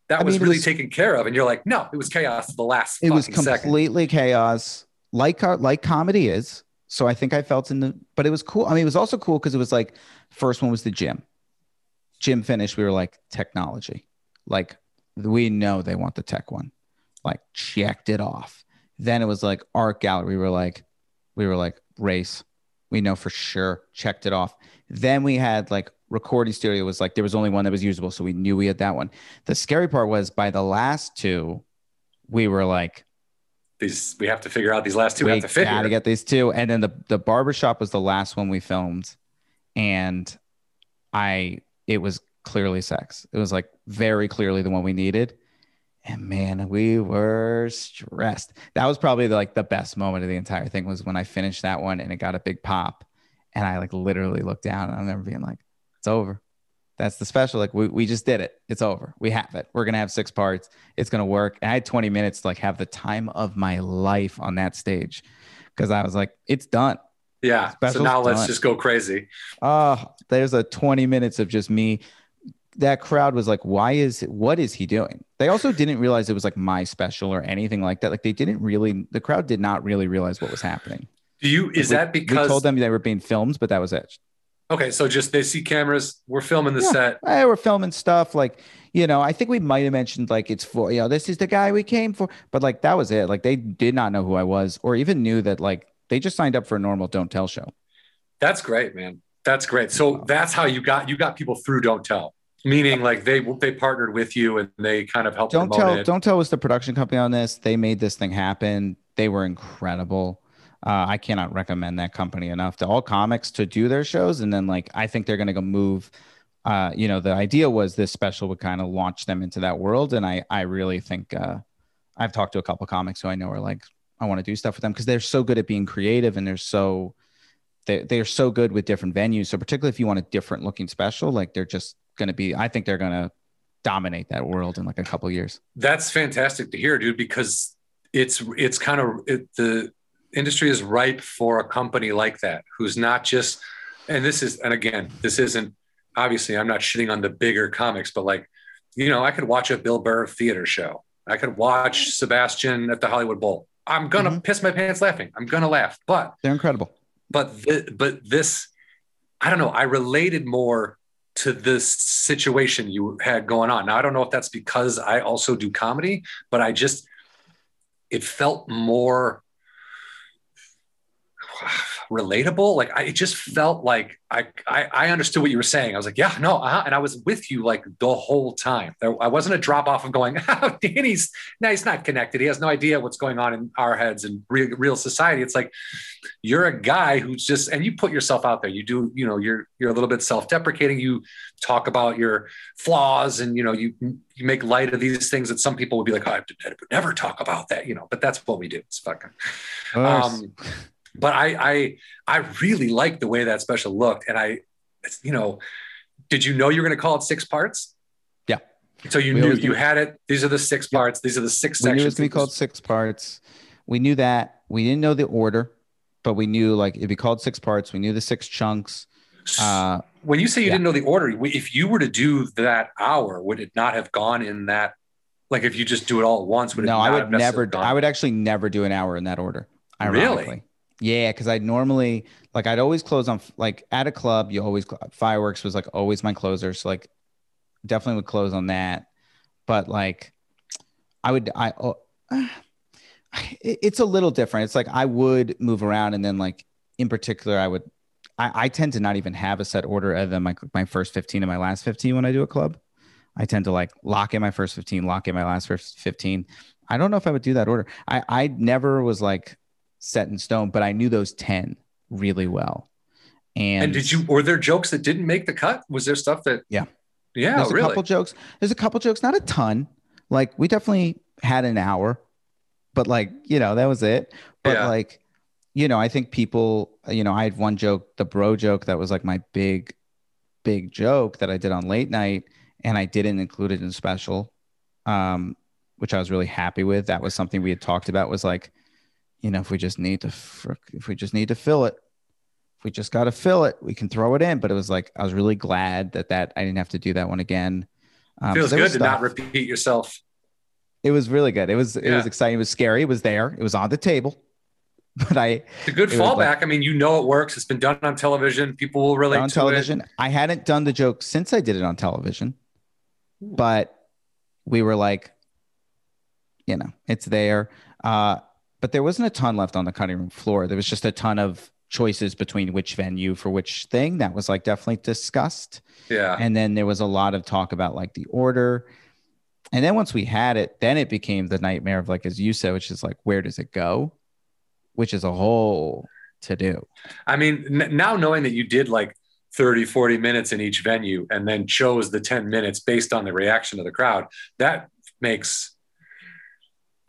that I was mean, really was- taken care of. And you're like, no, it was chaos the last It was fucking second. completely chaos, like co- like comedy is. So I think I felt in the, but it was cool. I mean, it was also cool because it was like first one was the gym. Gym finished. We were like technology, like we know they want the tech one, like checked it off. Then it was like art gallery. We were like, we were like race. We know for sure checked it off. Then we had like recording studio was like there was only one that was usable, so we knew we had that one. The scary part was by the last two, we were like these we have to figure out these last two we have to fit. gotta get these two. And then the the barbershop was the last one we filmed, and I it was clearly sex. It was like very clearly the one we needed. And man, we were stressed. That was probably like the best moment of the entire thing was when I finished that one and it got a big pop. And I like literally looked down and I remember being like, it's over. That's the special. Like we, we just did it. It's over. We have it. We're gonna have six parts. It's gonna work. And I had 20 minutes to like have the time of my life on that stage. Cause I was like, it's done. yeah. So now let's done. just go crazy. Oh, there's a 20 minutes of just me. That crowd was like, why is what is he doing? They also didn't realize it was like my special or anything like that. Like they didn't really the crowd did not really realize what was happening. Do you is We- that because we told them they were being filmed, but that was it. okay? So just they see cameras. We're filming the Yeah. set. Hey, we're filming stuff like, you know, I think we might have mentioned like it's for, you know, this is the guy we came for, but like that was it. Like they did not know who I was or even knew that like they just signed up for a normal don't tell show. That's great, man. That's great. So that's how you got you got people through. Don't tell. Meaning like they they partnered with you and they kind of helped Don't tell. it. Don't tell us the production company on this. They made this thing happen. They were incredible. Uh, I cannot recommend that company enough to all comics to do their shows, and then like I think they're going to go move. Uh, you know, the idea was this special would kind of launch them into that world, and I I really think uh, I've talked to a couple comics who I know are like I want to do stuff with them because they're so good at being creative and they're so they they're so good with different venues. So particularly if you want a different looking special, like they're just going to be. I think they're going to dominate that world in like a couple years. That's fantastic to hear, dude, because it's it's kind of it, the industry is ripe for a company like that who's not just and this is and again, this isn't obviously I'm not shitting on the bigger comics, but like, you know, I could watch a Bill Burr theater show. I could watch Sebastian at the Hollywood Bowl. I'm gonna mm-hmm. piss my pants laughing. I'm gonna laugh. But They're incredible. but th- but this i don't know i related more to this situation you had going on. Now i don't know if that's because i also do comedy but i just it felt more relatable? Like I, it just felt like I, I i understood what you were saying. I was like yeah no uh-huh. and i was with you like the whole time. There, i wasn't a drop off of going oh, danny's no he's not connected. He has no idea what's going on in our heads and real, real society. It's like you're a guy who's just and you put yourself out there. You do you know you're you're a little bit self-deprecating. You talk about your flaws and you know you you make light of these things that some people would be like oh, i would never talk about that you know but that's what we do. It's fucking um but i i i really liked the way that special looked and i you know did you know you were going to call it six parts Yeah. so you We knew you had it these are the six parts these are the six we knew it sections was going to be called six parts. We knew that. We didn't know the order, but we knew like it'd be called six parts. We knew the six chunks. Uh, when you say you Yeah. didn't know the order, if you were to do that hour, would it not have gone in that? Like if you just do it all at once, would it no, I would never. I would actually never do an hour in that order. Really? Yeah, because I'd normally like I'd always close on like at a club. You always fireworks was like always my closer. So like definitely would close on that. But like I would I oh, it's a little different. It's like I would move around and then like in particular I would I, I tend to not even have a set order other than my my first 15 and my last 15 when I do a club. I tend to like lock in my first 15, lock in my last first 15. I don't know if I would do that order. I I never was like set in stone, but I knew those 10 really well. And, And did you? Were there jokes that didn't make the cut? Was there stuff that? Yeah. Yeah, there's a couple jokes. There's a couple jokes, not a ton. Like we definitely had an hour, but like, you know, that was it. But Yeah. like, you know, I think people, you know, I had one joke, the bro joke that was like my big, big joke that I did on late night, and I didn't include it in special. Um, which I was really happy with. That was something we had talked about was like, you know, if we just need to if we just need to fill it, if we just got to fill it, we can throw it in. But it was like I was really glad that that I didn't have to do that one again. Um, Feels good to not repeat yourself. It was really good. It was it was exciting. It was scary. It was there. It was on the table. But I It's a good It fallback. like- I mean, you know it works. It's been done on television. People will relate on television. I hadn't done the joke since I did it on television, but we were like, you know, it's there. Uh, but there wasn't a ton left on the cutting room floor. There was just a ton of choices between which venue for which thing that was like definitely discussed. Yeah. And then there was a lot of talk about like the order. And then once we had it, then it became the nightmare of like, as you said, which is like, where does it go? Which is a whole to do. I mean, n- now knowing that you did like 30, 40 minutes in each venue and then chose the 10 minutes based on the reaction of the crowd, that makes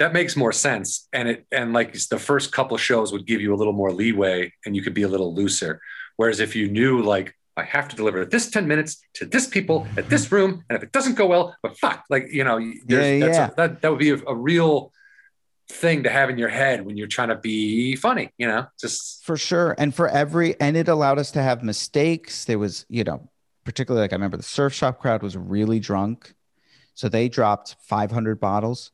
that makes more sense. And it and like the first couple shows would give you a little more leeway and you could be a little looser. Whereas if you knew like I have to deliver this 10 minutes to this people at this room. And if it doesn't go well, but fuck, like, you know, there's, Yeah, that's yeah. A, that, that would be a, a real thing to have in your head when you're trying to be funny, you know, just For sure. And for every, and it allowed us to have mistakes. There was, you know, particularly like I remember the surf shop crowd was really drunk. So they dropped 500 bottles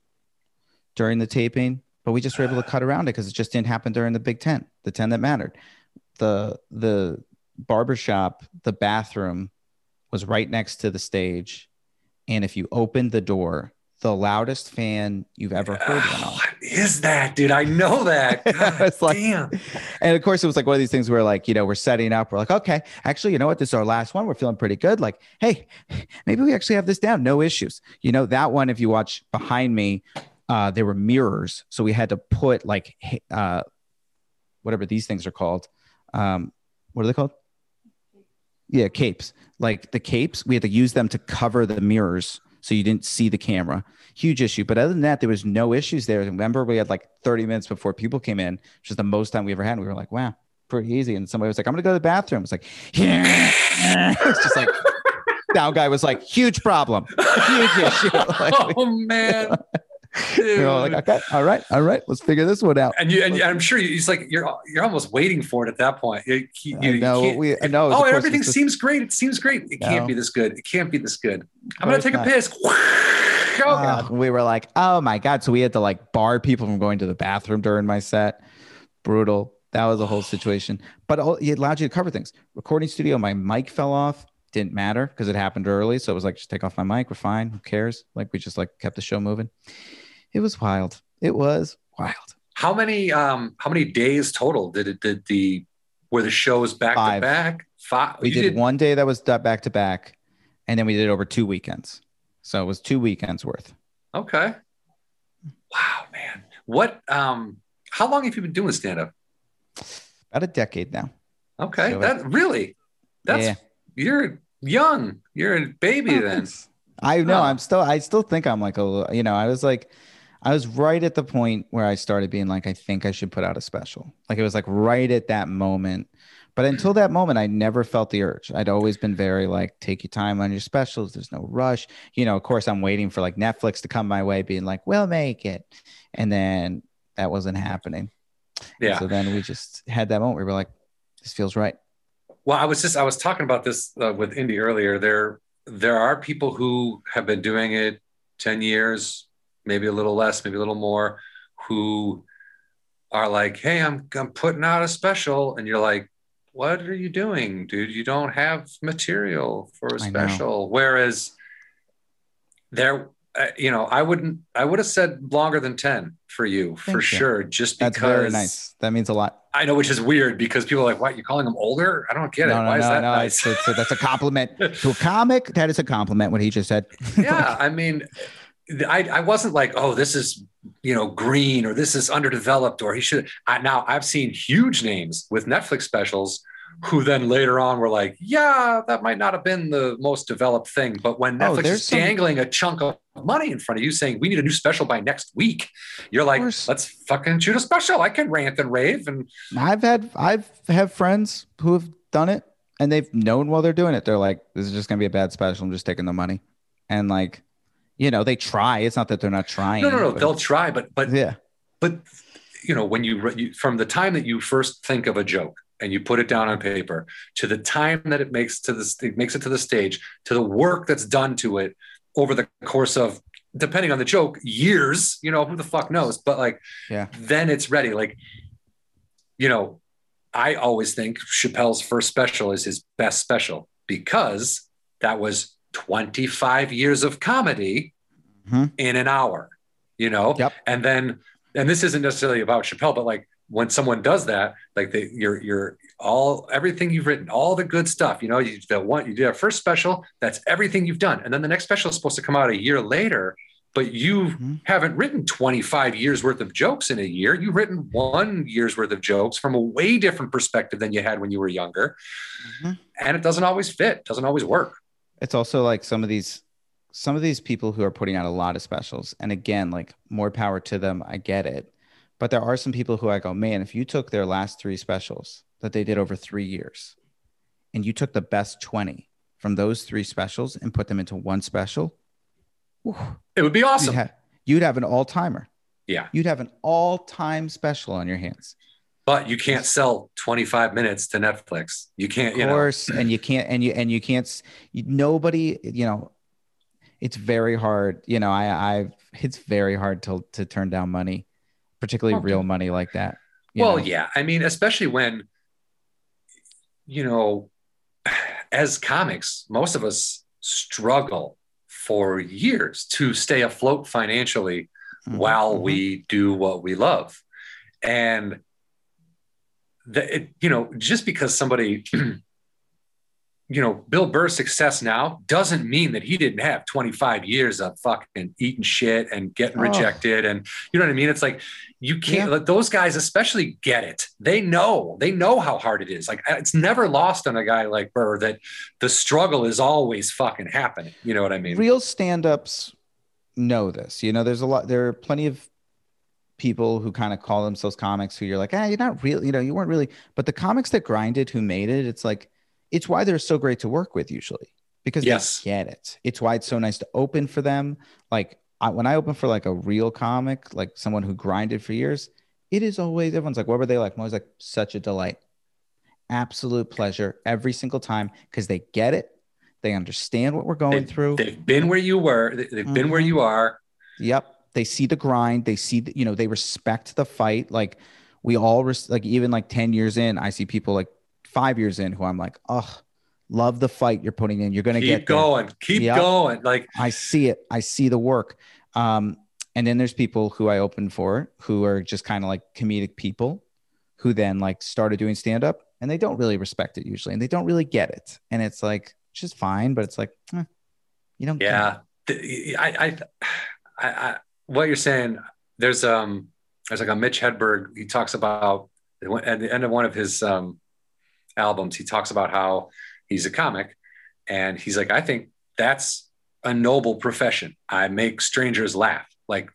during the taping, but we just were able to cut around it because it just didn't happen during the big 10, the 10 that mattered. The, the barbershop, the bathroom was right next to the stage. And if you opened the door, the loudest fan you've ever heard on. what is that, dude? I know that. It's like- damn. And of course, it was like one of these things where, like, you know, we're setting up. We're like, okay, actually, you know what? This is our last one. We're feeling pretty good. Like, hey, maybe we actually have this down. No issues. You know, that one, if you watch behind me, uh, there were mirrors. So we had to put like, uh, whatever these things are called. Um, what are they called? Yeah, capes. Like the capes, we had to use them to cover the mirrors so you didn't see the camera. Huge issue. But other than that, there was no issues there. Remember, we had like 30 minutes before people came in, which is the most time we ever had. And we were like, wow, pretty easy. And somebody was like, I'm going to go to the bathroom. It's like, yeah. it's just like, now guy was like, huge problem, huge issue. Like, Oh man. were all like, okay, all right, all right, let's figure this one out. and you and I'm sure he's like you're you're almost waiting for it at that point. You, you, I you know, can't- we, I know. oh, everything just- seems great. It seems great. It No. can't be this good. It can't be this good. I'm gonna take a piss. Oh, Uh, we were like, oh my god! So we had to like bar people from going to the bathroom during my set. Brutal. That was a whole situation. But all- it allowed you to cover things. Recording studio, my mic fell off. Didn't matter because it happened early. So it was like, just take off my mic. We're fine. Who cares? Like we just like kept the show moving. It was wild. It was wild. How many um how many days total did it did the were the shows back Five. to back? Five. We You did, one day that was back to back, and then we did it over two weekends. So it was two weekends worth. Okay. Wow, man. What um how long have you been doing stand up? About a decade now. Okay. So- that really that's Yeah. you're young. You're a baby Oh, then. I know. I'm still. I still think I'm like a. little- You know, I was like, I was right at the point where I started being like, I think I should put out a special. Like it was like right at that moment. But until that moment, I never felt the urge. I'd always been very like, take your time on your specials. There's no rush. You know, of course, I'm waiting for like Netflix to come my way, being like, we'll make it. And then that wasn't happening. Yeah. So then we just had that moment where we were like, this feels right. Well, I was just I was talking about this uh, with Indy earlier. There there are people who have been doing it 10 years, maybe a little less, maybe a little more, who are like, "Hey, I'm I'm putting out a special." And you're like, "What are you doing, dude? You don't have material for a special." Whereas there uh, you know, I wouldn't I would have said longer than 10 for you for you. sure just because That's very nice. That means a lot. I know which is weird because people are like, "What? You're calling them older?" I don't get it. No, no, Why is that no. nice? It's, it's, that's a compliment to a comic. That is a compliment. What he just said. yeah i mean I, I wasn't like oh this is you know green or this is underdeveloped or he should I, now i've seen huge names with netflix specials who then later on were like yeah that might not have been the most developed thing but when Oh, netflix there's is some- dangling a chunk of money in front of you saying we need a new special by next week you're like let's fucking shoot a special i can rant and rave and I've had I've have friends who have done it and they've known while they're doing it. They're like, this is just gonna be a bad special. I'm just taking the money. And like, you know, they try. It's not that they're not trying. no no no but- they'll try but but yeah. but you know when you, you from the time that you first think of a joke and you put it down on paper to the time that it makes to the it makes it to the stage to the work that's done to it over the course of depending on the joke years you know who the fuck knows but like Yeah. then it's ready like you know i always think chappelle's first special is his best special because that was 25 years of comedy Mhm. in an hour you know Yep. and then and this isn't necessarily about chappelle but like when someone does that like they, you're you're all everything you've written all the good stuff you know you did one you did a first special that's everything you've done and then the next special is supposed to come out a year later but you Mhm. haven't written 25 years worth of jokes in a year. You've written one year's worth of jokes from a way different perspective than you had when you were younger. Mhm. And it doesn't always fit, doesn't always work. It's also like some of these some of these people who are putting out a lot of specials and again like more power to them i get it but there are some people who i go man if you took their last three specials that they did over three years and you took the best 20 from those three specials and put them into one special whew, It would be awesome. you'd, have, you'd have an all-timer Yeah. you'd have an all-time special on your hands But you can't sell 25 minutes to Netflix. You can't, of you know. course and you can't and you and you can't nobody you know it's very hard you know i i've it's very hard to to turn down money particularly Okay. real money like that Well, know? yeah. I mean, especially when, you know, as comics, most of us struggle for years to stay afloat financially Mhm, while we do what we love. And the, it, you know, just because somebody, you know, Bill Burr's success now doesn't mean that he didn't have 25 years of fucking eating shit and getting Oh. rejected. And you know what I mean? It's like, you can't let those guys especially get it. They know, they know how hard it is. Like it's never lost on a guy like Burr that the struggle is always fucking happening. You know what I mean? real stand-ups know this you know there's a lot there are plenty of people who kind of call themselves comics who you're like ah you're not real you know you weren't really but the comics that grinded who made it it's like it's why they're so great to work with usually because Yes. they get it it's why it's so nice to open for them like I, when i open for like a real comic like someone who grinded for years it is always everyone's like what were they like i'm always like such a delight absolute pleasure every single time because they get it they understand what we're going through They've been where you were. they- They've been where Mhm. you are. Yep. They see the grind. They see, the, you know, they respect the fight. Like we all, res- like even like 10 years in, I see people like five years in who I'm like, oh, love the fight you're putting in. You're going to Keep get there." going. Keep Yep. going. Like I see it. I see the work. Um, and then there's people who I open for who are just kind of like comedic people who then like started doing stand up and they don't really respect it usually and they don't really get it. And it's like, just fine, but it's like, eh, you don't yeah, I, I, I, what you're saying. There's um, there's like a Mitch Hedberg. He talks about at the end of one of his um, albums. He talks about how he's a comic, and he's like, I think that's a noble profession. I make strangers laugh. Like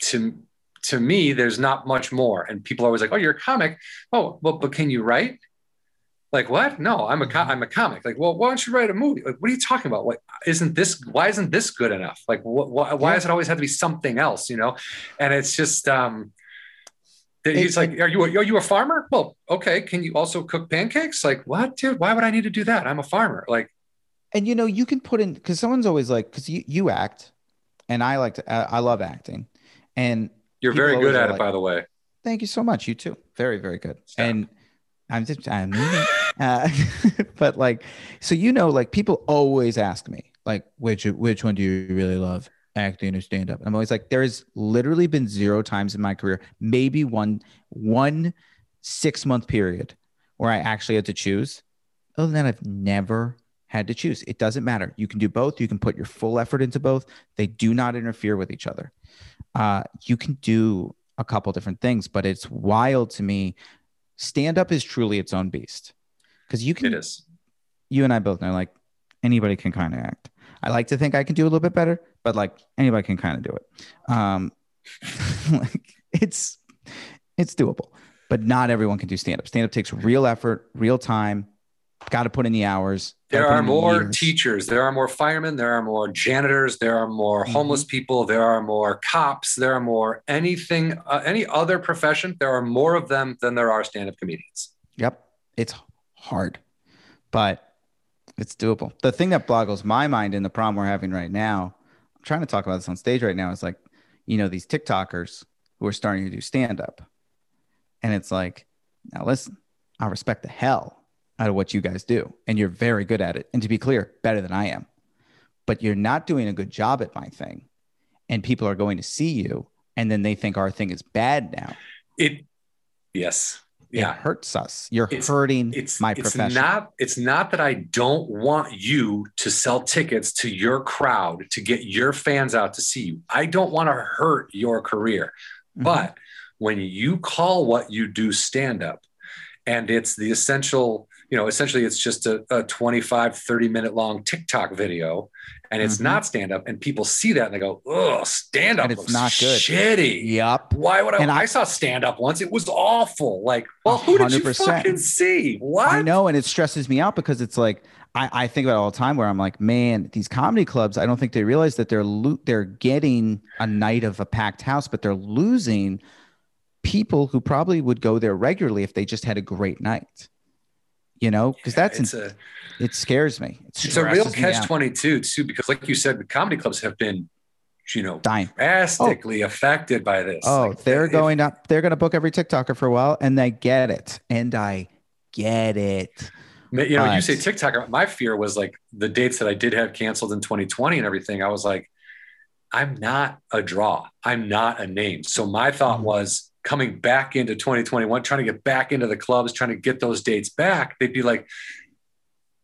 to to me, there's not much more. And people are always like, "Oh, you're a comic." Oh, well, but can you write? Like what? No, I'm a co- I'm a comic. Like, well, why don't you write a movie? Like, what are you talking about? Like, isn't this why isn't this good enough? Like, wh- why why Yeah. does it always have to be something else? You know? And it's just um, It- he's like, are you a, are you a farmer? Well, okay. Can you also cook pancakes? Like, what, dude? Why would I need to do that? I'm a farmer. Like, and you know you can put in because someone's always like because you, you act and i like to i I love acting and you're very good at it, like- by the way. thank you so much you too very very good Stop. and i'm just i mean it. but like so you know like people always ask me like which which one do you really love acting or stand up i'm always like there has literally been zero times in my career maybe one one six month period where i actually had to choose. Other than that i've never had to choose. It doesn't matter. You can do both. You can put your full effort into both. They do not interfere with each other. Uh, you can do a couple different things but it's wild to me. Stand up is truly its own beast because you can is. you and i both know like anybody can kind of act i like to think i can do a little bit better but like anybody can kind of do it um like it's it's doable but not everyone can do stand up stand up takes real effort real time got to put in the hours There are the more teachers. There are more firemen. There are more janitors. There are more Mhm. homeless people. There are more cops. There are more anything, uh, any other profession. There are more of them than there are stand-up comedians. Yep. It's hard, but it's doable. The thing that boggles my mind in the problem we're having right now, I'm trying to talk about this on stage right now, is like, you know, these TikTokers who are starting to do stand up. And it's like, now listen, I respect the hell out of what you guys do. And you're very good at it. And to be clear, better than I am. But you're not doing a good job at my thing. And people are going to see you. And then they think our thing is bad now. It, yes, Yeah. It hurts us. You're It's- hurting it's my it's profession. not it's not that I don't want you to sell tickets to your crowd to get your fans out to see you. I don't want to hurt your career. Mhm. But when you call what you do stand up and it's the essential, you know, essentially it's just a, a 25, 30 minute long TikTok video and it's Mhm. not stand up and people see that and they go, oh, stand up looks not good." shitty. Yep. Why would I? And I, I- saw stand up once. It was awful. Like, well, who did you 100%. fucking see? What? I know, and it stresses me out because it's like I, I think about it all the time where I'm like, man, these comedy clubs, I don't think they realize that they're lo- they're getting a night of a packed house, but they're losing people who probably would go there regularly if they just had a great night. You know, because that's it's a it scares me. It it's a real catch 22 too because, like you said, the comedy clubs have been, you know, Dying. drastically affected by this. Oh, Like, they're if- going up. They're going to book every TikToker for a while, and they get it, and I get it. You know, you But- say TikTok. My fear was like the dates that I did have canceled in 2020 and everything. I was like, I'm not a draw. I'm not a name. So my thought Mhm. was coming back into 2021, trying to get back into the clubs, trying to get those dates back. They'd be like,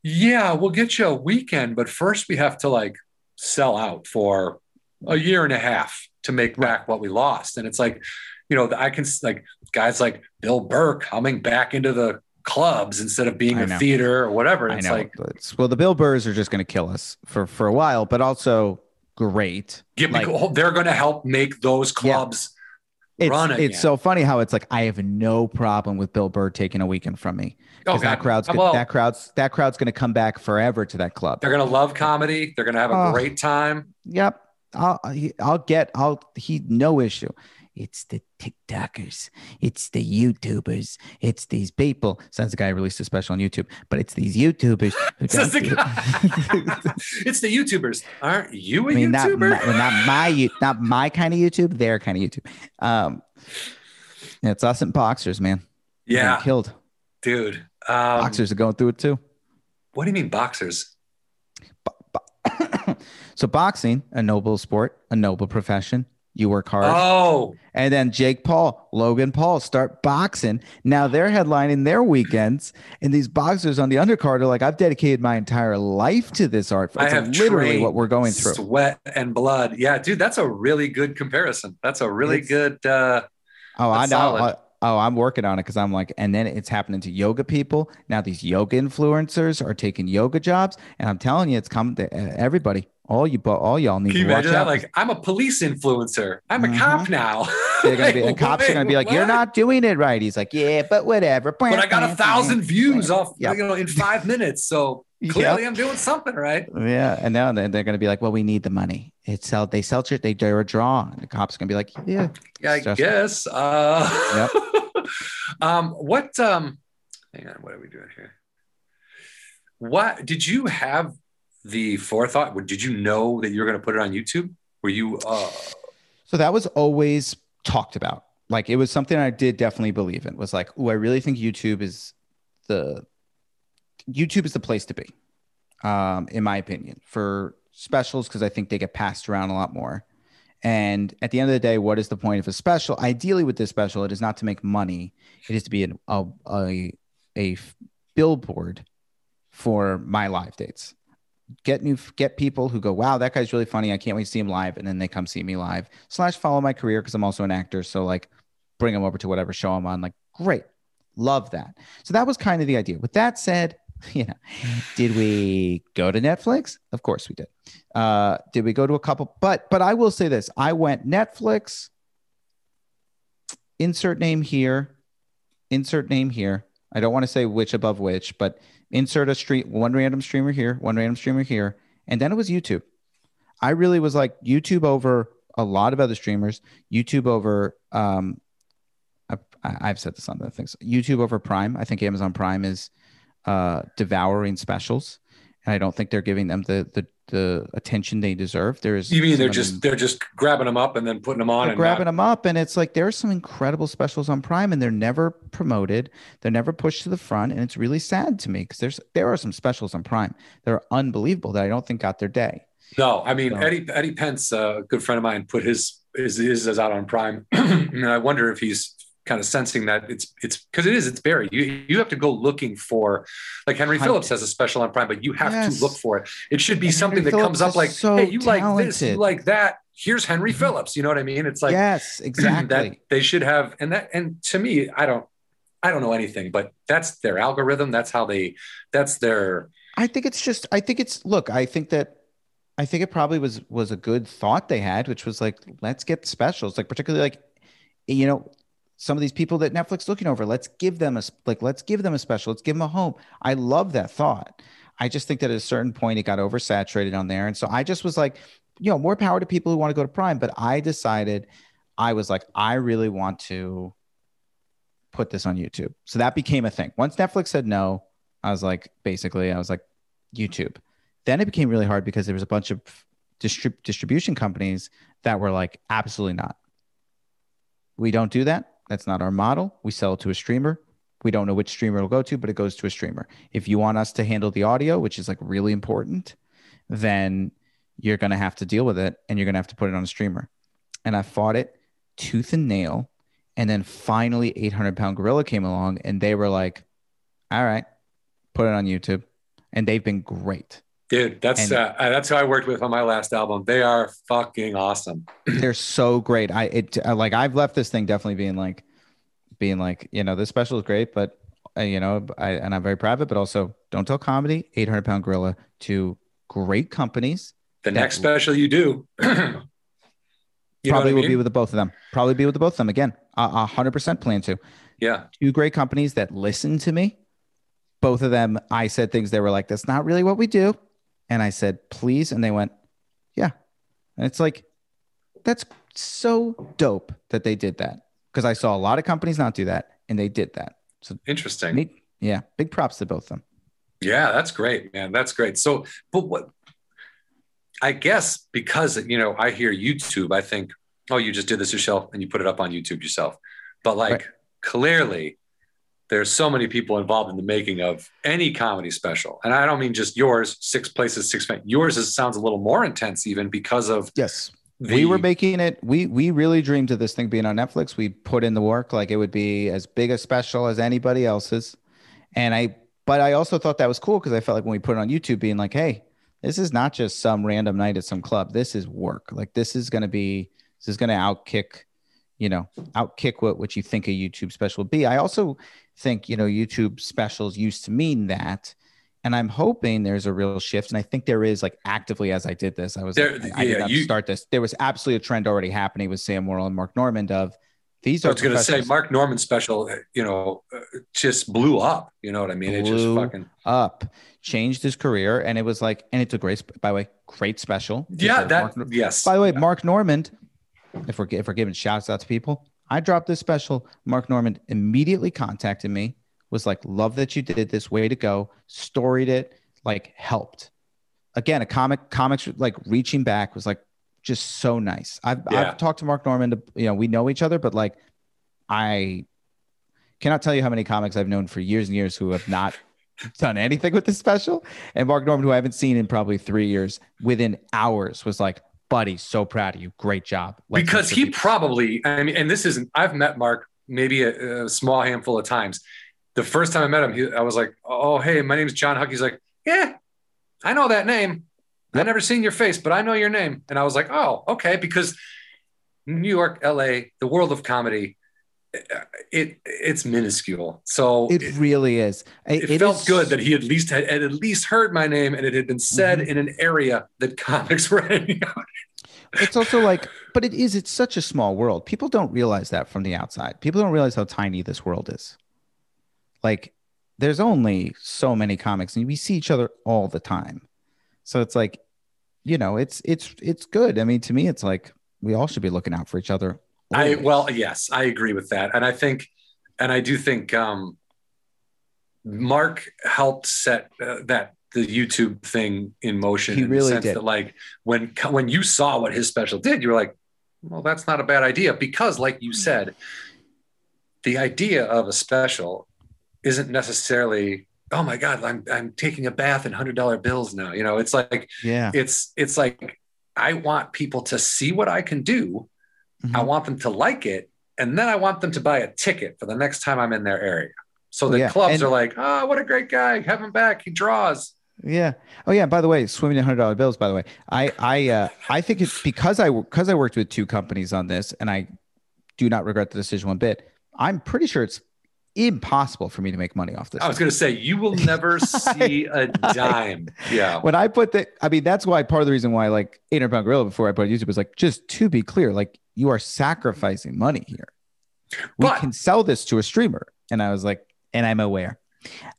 yeah, we'll get you a weekend, but first we have to like sell out for a year and a half to make back what we lost. And it's like, you know, I can like guys like Bill Burr coming back into the clubs instead of being I a know. theater or whatever. And I it's know. like, well, the Bill Burrs are just going to kill us for for a while, but also great. yeah, Like- they're going to help make those clubs It's, it's so funny how it's like I have no problem with Bill Burr taking a weekend from me because that crowd's gonna, that crowd's that crowd's going to come back forever to that club. they're going to love comedy. They're going to have a Oh. great time. Yep, I'll I'll get I'll he no issue. It's the TikTokers, it's the YouTubers, it's these people. Since the guy released a special on YouTube, but it's these YouTubers. Who don't- guy. it's the YouTubers. Aren't you a I mean, not YouTuber? my, not my not my kind of YouTube, their kind of YouTube. Um, it's us and boxers, man. Yeah, killed. dude. Um, Boxers are going through it too. What do you mean boxers? so boxing, a noble sport, a noble profession. You work hard. Oh, And then Jake Paul, Logan Paul start boxing. Now they're headlining their weekends. And these boxers on the undercard are like, I've dedicated my entire life to this art. I have literally trained what we're going through. Sweat and blood. Yeah, dude, that's a really good comparison. That's a really It's- good. Uh, Oh, I know. Oh, I'm working on it because I'm like, and then it's happening to yoga people. Now these yoga influencers are taking yoga jobs, and I'm telling you, it's coming to uh, everybody. All you, all y'all need can you to watch imagine that? out. Like, I'm a police influencer. I'm a Mhm. cop now. They're gonna be, Like, the cops are gonna be like, "You're not doing it right." He's like, "Yeah, but whatever." But I got a thousand views off, Yep. you know, in five minutes. So Yep. clearly, I'm doing something right. Yeah, and now they're, they're going to be like, "Well, we need the money." It's sell. They sell shit. They do a draw. And the cops going to be like, "Yeah, Yeah, I guess. Uh, um, what? Um, hang on. What are we doing here? What did you have the forethought? Did you know that you were going to put it on YouTube? Were you? Uh, So that was always talked about. Like it was something I did definitely believe in. Was like, oh, I really think YouTube is the YouTube is the place to be, um, in my opinion, for specials because I think they get passed around a lot more. And at the end of the day, what is the point of a special? Ideally, with this special, it is not to make money. It is to be an, a, a a billboard for my live dates. Get new, get people who go, wow, that guy's really funny. I can't wait to see him live, and then they come see me live. Slash follow my career because I'm also an actor. So like, bring them over to whatever show I'm on. Like, great, love that. So that was kind of the idea. With that said, you know, did we go to Netflix? Of course we did. Uh, did we go to a couple? But but I will say this: I went Netflix. Insert name here. Insert name here. I don't want to say which above which, but insert a stream one random streamer here, one random streamer here, and then it was YouTube. I really was like YouTube over a lot of other streamers. YouTube over um, I've said this on the things. YouTube over Prime. I think Amazon Prime is uh, devouring specials, and I don't think they're giving them the the, the attention they deserve. There's you mean they're just them- they're just grabbing them up and then putting them on and grabbing not- them up, and it's like there's some incredible specials on Prime, and they're never promoted. They're never pushed to the front, and it's really sad to me because there's there are some specials on Prime that are unbelievable that I don't think got their day. No, I mean So- Eddie Eddie Pence, a good friend of mine, put his his his is out on Prime, and I wonder if he's kind of sensing that it's it's because it is it's buried. You you have to go looking for like Henry Phillips has a special on Prime, but you have Yes. to look for it. It should be And something Henry that comes up like, so hey, you like this, you like that. Here's Henry Mhm. Phillips. You know what I mean? It's like yes, exactly. that they should have and that and to me i don't i don't know anything but that's their algorithm that's how they that's their I think it's just I think it's look, I think that I think it probably was was a good thought they had, which was like, let's get specials, like particularly like you know, some of these people that Netflix looking over, let's give them a like let's give them a special, let's give them a home. I love that thought. I just think that at a certain point it got oversaturated on there. And so I just was like, you know, more power to people who want to go to Prime. But I decided I was like, I really want to put this on YouTube. So that became a thing. Once Netflix said no, I was like, basically, I was like, YouTube. Then it became really hard because there was a bunch of distrib- distribution companies that were like, absolutely not. We don't do that. That's not our model. We sell it to a streamer. We don't know which streamer it'll go to, but it goes to a streamer. If you want us to handle the audio, which is like really important, then you're going to have to deal with it and you're going to have to put it on a streamer. And I fought it tooth and nail. And then finally, 800 pound gorilla came along and they were like, all right, put it on YouTube. And they've been great. Dude that's And- uh, that's who i worked with on my last album they are fucking awesome They're so great. I, it, uh, like, I've left this thing definitely being like, being like, you know, this special is great, but, uh, you know, I, and I'm very private, but also don't tell comedy, 800 pound gorilla to great companies. the next special you do you Probably will mean? be with the both of them. Probably be with the both of them again. A hundred percent plan to. yeah two great companies that listen to me. Both of them, I said things they were like, that's not really what we do. And I said, please. And they went, yeah. And it's like, that's so dope that they did that because I saw a lot of companies not do that and they did that. So, interesting me, yeah, big props to both of them. Yeah, that's great, man. That's great. So, but what I guess because you know, I hear YouTube, I think, oh, you just did this yourself and you put it up on YouTube yourself. But like Right. clearly there's so many people involved in the making of any comedy special. And I don't mean just yours, six places, six. Yours is, sounds a little more intense even because of Yes. the we were making it we we really dreamed of this thing being on netflix we put in the work like it would be as big a special as anybody else's and i but i also thought that was cool because i felt like when we put it on youtube being like hey this is not just some random night at some club this is work like this is going to be this is going to outkick you know outkick what what you think a youtube special would be i also think you know youtube specials used to mean that and I'm hoping there's a real shift. And I think there is like actively as I did this, I was There- like, I, I yeah, did not you- start this. There was absolutely a trend already happening with Sam Morril and Mark Normand of these I are was going to say Mark Normand special, you know, uh, just blew up. You know what I mean? It just fucking up, changed his career. And it was like, and it's a great, by the way, great special. yeah. That Mark yes. by the way, Mark Normand, if we're, if we're giving shouts out to people, I dropped this special. Mark Normand immediately contacted me, was like, love that you did this, way to go, storied it, like helped. Again, a comic, comics like reaching back was like just so nice. I've, Yeah. I've talked to Mark Normand, you know, we know each other, but like I cannot tell you how many comics I've known for years and years who have not done anything with this special. And Mark Normand, who I haven't seen in probably three years, within hours was like, buddy, so proud of you. Great job. Because he probably i mean and this isn't i've met mark maybe a, a small handful of times. The first time i met him he, i was like oh hey my name's john huck. He's like yeah i know that name. I never seen your face but i know your name. And i was like oh okay. Because new york la the world of comedy it it's minuscule so it it, really is. it, it felt is- good that he at least had, had at least heard my name and it had been said Mhm. in an area that comics were hanging out it's also like, but it is, it's such a small world. People don't realize that from the outside. People don't realize how tiny this world is. Like, there's only so many comics, and we see each other all the time. So it's like, you know, it's it's it's good. I mean, to me, it's like we all should be looking out for each other. I well, yes, I agree with that, and I think, and I do think um, Mark helped set uh, that the YouTube thing in motion. He in really the sense did. that, like, when when you saw what his special did, you were like, well, that's not a bad idea because, like you said, the idea of a special isn't necessarily. Oh my God! I'm I'm taking a bath in hundred dollar bills now. You know, it's like yeah. it's it's like I want people to see what I can do. I Mhm. want them to like it, and then I want them to buy a ticket for the next time I'm in their area. So the Yeah, clubs and- are like, oh, what a great guy. Have him back. He draws. Yeah. Oh yeah. By the way, swimming in hundred dollar bills. By the way, I I uh, I think it's because I because I worked with two companies on this, and I do not regret the decision one bit. I'm pretty sure it's impossible for me to make money off this. I was going to say, you will never see a dime. Yeah. when I put the, I mean, that's why part of the reason why like 800 pound gorilla before I put YouTube was like, just to be clear, like you are sacrificing money here. We But- can sell this to a streamer. And I was like, and I'm aware.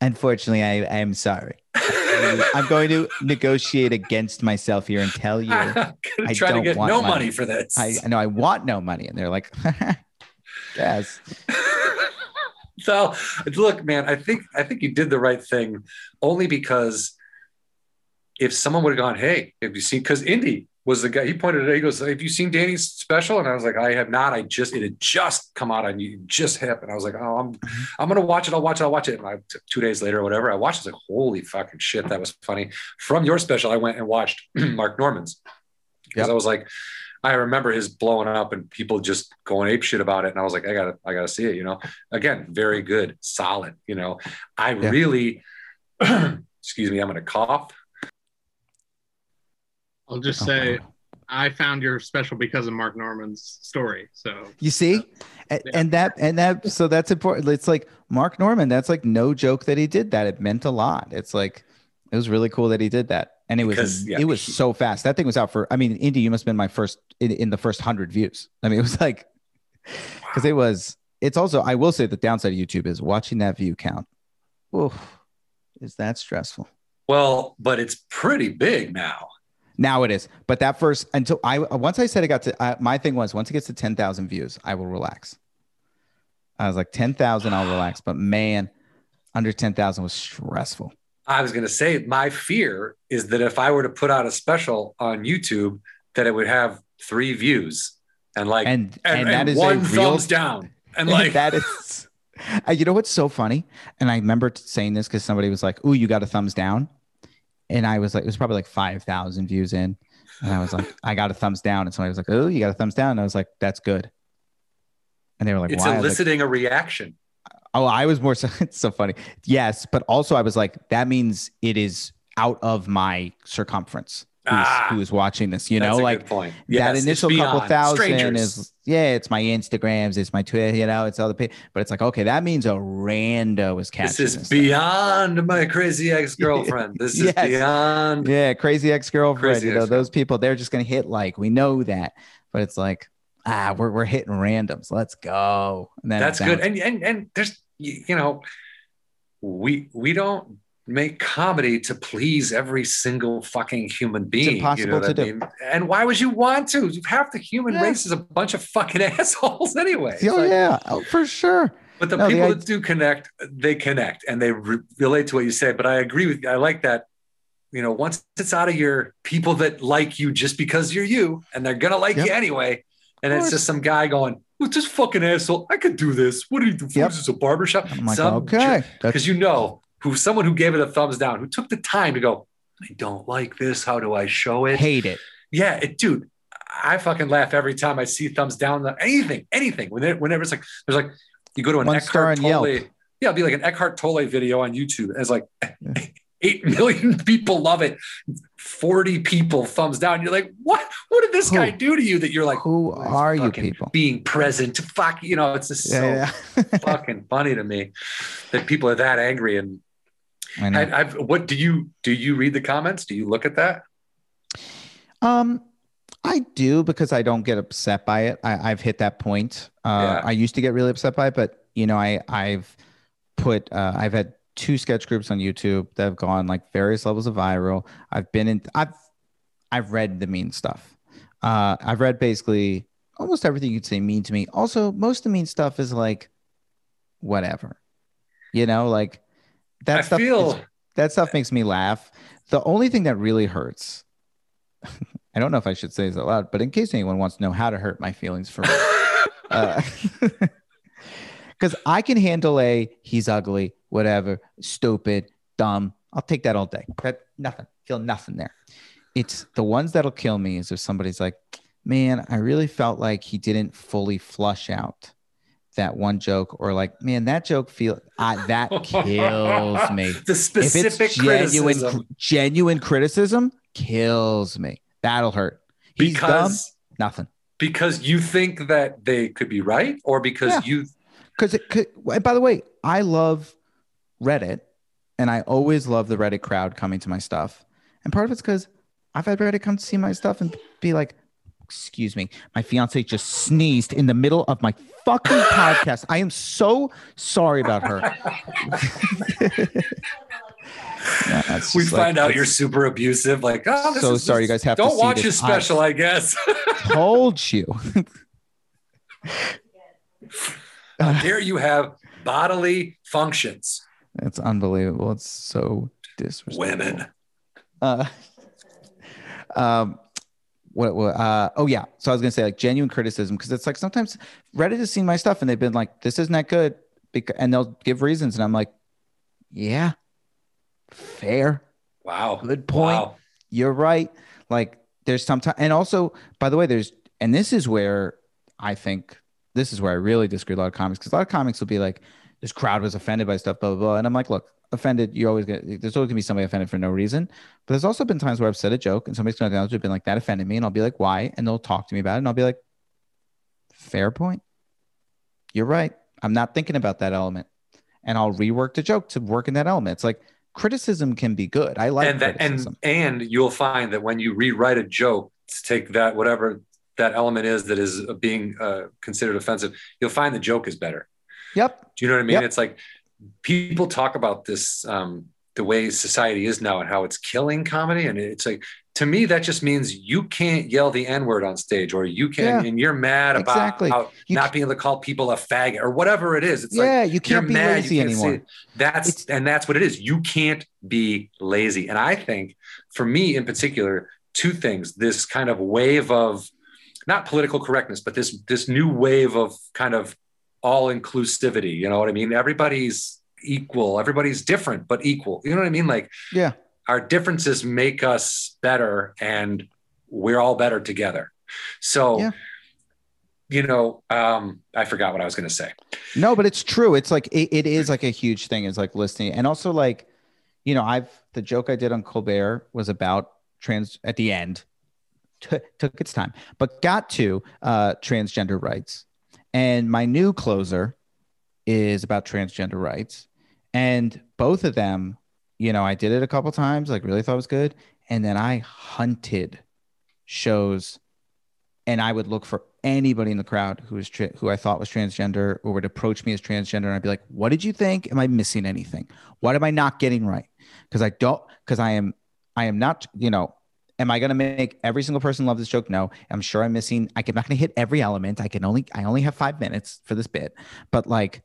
Unfortunately, I, am sorry. I'm going to negotiate against myself here and tell you, I try to don't get want no money. money for this. I, I know I want no money. And they're like, yes. so look, man, I think I think you did the right thing only because if someone would have gone, hey, have you seen? Because Indy was the guy. He pointed it. He goes, "Have you seen Danny's special?" And I was like, "I have not. I just it had just come out on you. Just happened." I was like, "Oh, I'm mm-hmm. I'm gonna watch it. I'll watch it. I'll watch it." And I, two days later or whatever, I watched. it. I was like, "Holy fucking shit, that was funny." From your special, I went and watched Mark Normand's because Yep. I was like, I remember his blowing up and people just going ape shit about it. And I was like, I gotta, I gotta see it, you know, again, very good, solid, you know, I Yeah. really, excuse me, I'm going to cough. I'll just Oh, say wow. I found your special because of Mark Normand's story. So You see, and, Yeah. and that and that so that's important. It's like Mark Normand. That's like no joke that he did that. It meant a lot. It's like it was really cool that he did that, and it was yeah, it was so fast. That thing was out for. I mean, Indy, you must have been my first in, in the first hundred views. I mean, it was like because it was. It's also I will say the downside of YouTube is watching that view count. Oof, is that stressful? Well, but it's pretty big now. Now it is, but that first until I once I said it got to uh, my thing was once it gets to ten thousand views, I will relax. I was like ten thousand, I'll relax, but man, under ten thousand was stressful. I was going to say, my fear is that if I were to put out a special on YouTube, that it would have three views and like, And and, and, that and is one a real thumbs down. And like, that is. Uh, you know what's so funny? And I remember saying this because somebody was like, "Ooh, you got a thumbs down," and I was like, it was probably like five thousand views in, and I was like, I got a thumbs down, and somebody was like, "Oh, you got a thumbs down," and I was like, "That's good." And they were like, it's "Why?" Was like, eliciting a reaction. Oh, I was more so it's so funny. Yes, but also I was like, that means it is out of my circumference. Who's, Ah. watching this? You know, like that Yes, it's initial couple thousand Strangers. is yeah, it's my Instagrams, it's my Twitter, you know, it's all the pay. But it's like, okay, that means a rando is catching This is this. beyond my crazy ex girlfriend. This is beyond. yeah, crazy ex girlfriend. Crazy You know, those people, they're just gonna hit like. We know that, but it's like, ah, we're we're hitting randoms. Let's go. And then That's good. And and and there's you you know, we we don't make comedy to please every single fucking human being. you impossible know what to I do. mean? And why would you want to? Half the human Yeah. race is a bunch of fucking assholes anyway. Oh like- yeah, oh, for sure. But the No, people id- that do connect, they connect and they re- relate to what you say. But I agree with you. I like that. You know, once it's out of your people that like you just because you're you, and they're gonna like Yep. you anyway, and it's just some guy going, "Who's this fucking asshole? I could do this. What do you do? Yep. Is a barbershop?" I'm like, Some okay, because you know who someone who gave it a thumbs down, who took the time to go, I don't like this. How do I show it? hate it. Yeah, it, dude. I fucking laugh every time I see thumbs down. Anything, anything. Whenever, whenever it's like, there's like, you go to an One Eckhart on Yelp. Tolle. Yeah, it'll be like an Eckhart Tolle video on YouTube. And it's like eight million people love it. 40 people thumbs down. You're like, what? What did this Who? guy do to you that you're like, Who "Oh, are you people? Being present. Fuck, you know, it's just so Yeah, yeah. fucking funny to me that people are that angry and I I've what do you do you read the comments? Do you look at that? Um, I do because I don't get upset by it. I, I've hit that point. Uh, Yeah. I used to get really upset by it, but you know, I I've put uh, I've had two sketch groups on YouTube that have gone like various levels of viral. I've been in. I've I've read the mean stuff. Uh, I've read basically almost everything you'd say mean to me. Also, most of the mean stuff is like whatever. You know, like that I stuff. is- that stuff makes me laugh. The only thing that really hurts, I don't know if I should say this out loud, but in case anyone wants to know how to hurt my feelings for me, because I can handle a he's ugly, whatever, stupid, dumb. I'll take that all day. That nothing, feel nothing there. It's the ones that'll kill me is if somebody's like, man, I really felt like he didn't fully flush out that one joke or like, man, that joke feel I, that kills me. The if specific genuine, criticism genuine criticism, kills me. That'll hurt. He's dumb. because Nothing. because you think that they could be right, or because Yeah. you Because it could. By the way, I love Reddit, and I always love the Reddit crowd coming to my stuff. And part of it's because I've had Reddit come to see my stuff and be like, "Excuse me, my fiance just sneezed in the middle of my fucking podcast. I am so sorry about her." Yeah, we just like- find out you're super abusive. Like, oh, this So sorry you guys have to don't see watch his special, I guess. told you. How dare you have bodily functions, It's unbelievable. It's so disrespectful. women? Uh, um, what, what, uh, oh yeah. So I was gonna say like genuine criticism because it's like sometimes Reddit has seen my stuff and they've been like, "This isn't that good," because, and they'll give reasons, and I'm like, "Yeah, fair, Wow. good point. Wow. You're right." Like there's sometimes, and also by the way, there's, and this is where I think this is where I really disagree with a lot of comics because a lot of comics will be like, "This crowd was offended by stuff," blah blah blah, and I'm like, "Look." Offended, you always get. There's always gonna be somebody offended for no reason. But there's also been times where I've said a joke and somebody's gonna down to been like that offended me, and I'll be like, why? And they'll talk to me about it, and I'll be like, fair point. You're right. I'm not thinking about that element, and I'll rework the joke to work in that element. It's like criticism can be good. I like and that, criticism. and and you'll find that when you rewrite a joke to take that whatever that element is that is being uh, considered offensive, you'll find the joke is better. Yep. Do you know what I mean? Yep. It's like people talk about this, um, the way society is now and how it's killing comedy. And it's like, to me, that just means you can't yell the N word on stage or you can, Yeah. and you're mad about Exactly. You not being able to call people a faggot or whatever it is. It's yeah, you you're can't be mad, lazy you can't anymore. That's It's- and that's what it is. You can't be lazy. And I think for me in particular, two things: this kind of wave of not political correctness, but this this new wave of kind of all inclusivity. You know what I mean? Everybody's equal. Everybody's different but equal. You know what I mean? Like Yeah. our differences make us better, and we're all better together. So. Yeah. You know, um, I forgot what I was going to say. No, but it's true. It's like it, it is like a huge thing. Is like listening, and also like, you know, I've the joke I did on Colbert was about trans at the end. T- took its time, but got to uh, transgender rights. And my new closer is about transgender rights, and both of them, you know, I did it a couple times. Like really thought it was good, and then I hunted shows and I would look for anybody in the crowd who was tra- who I thought was transgender or would approach me as transgender, and I'd be like, "What did you think? Am I missing anything? What am I not getting right? Because I don't, because I am, I am not, you know." Am I going to make every single person love this joke? No. I'm sure I'm missing. I'm not going to hit every element. I can only, I only have five minutes for this bit, but like,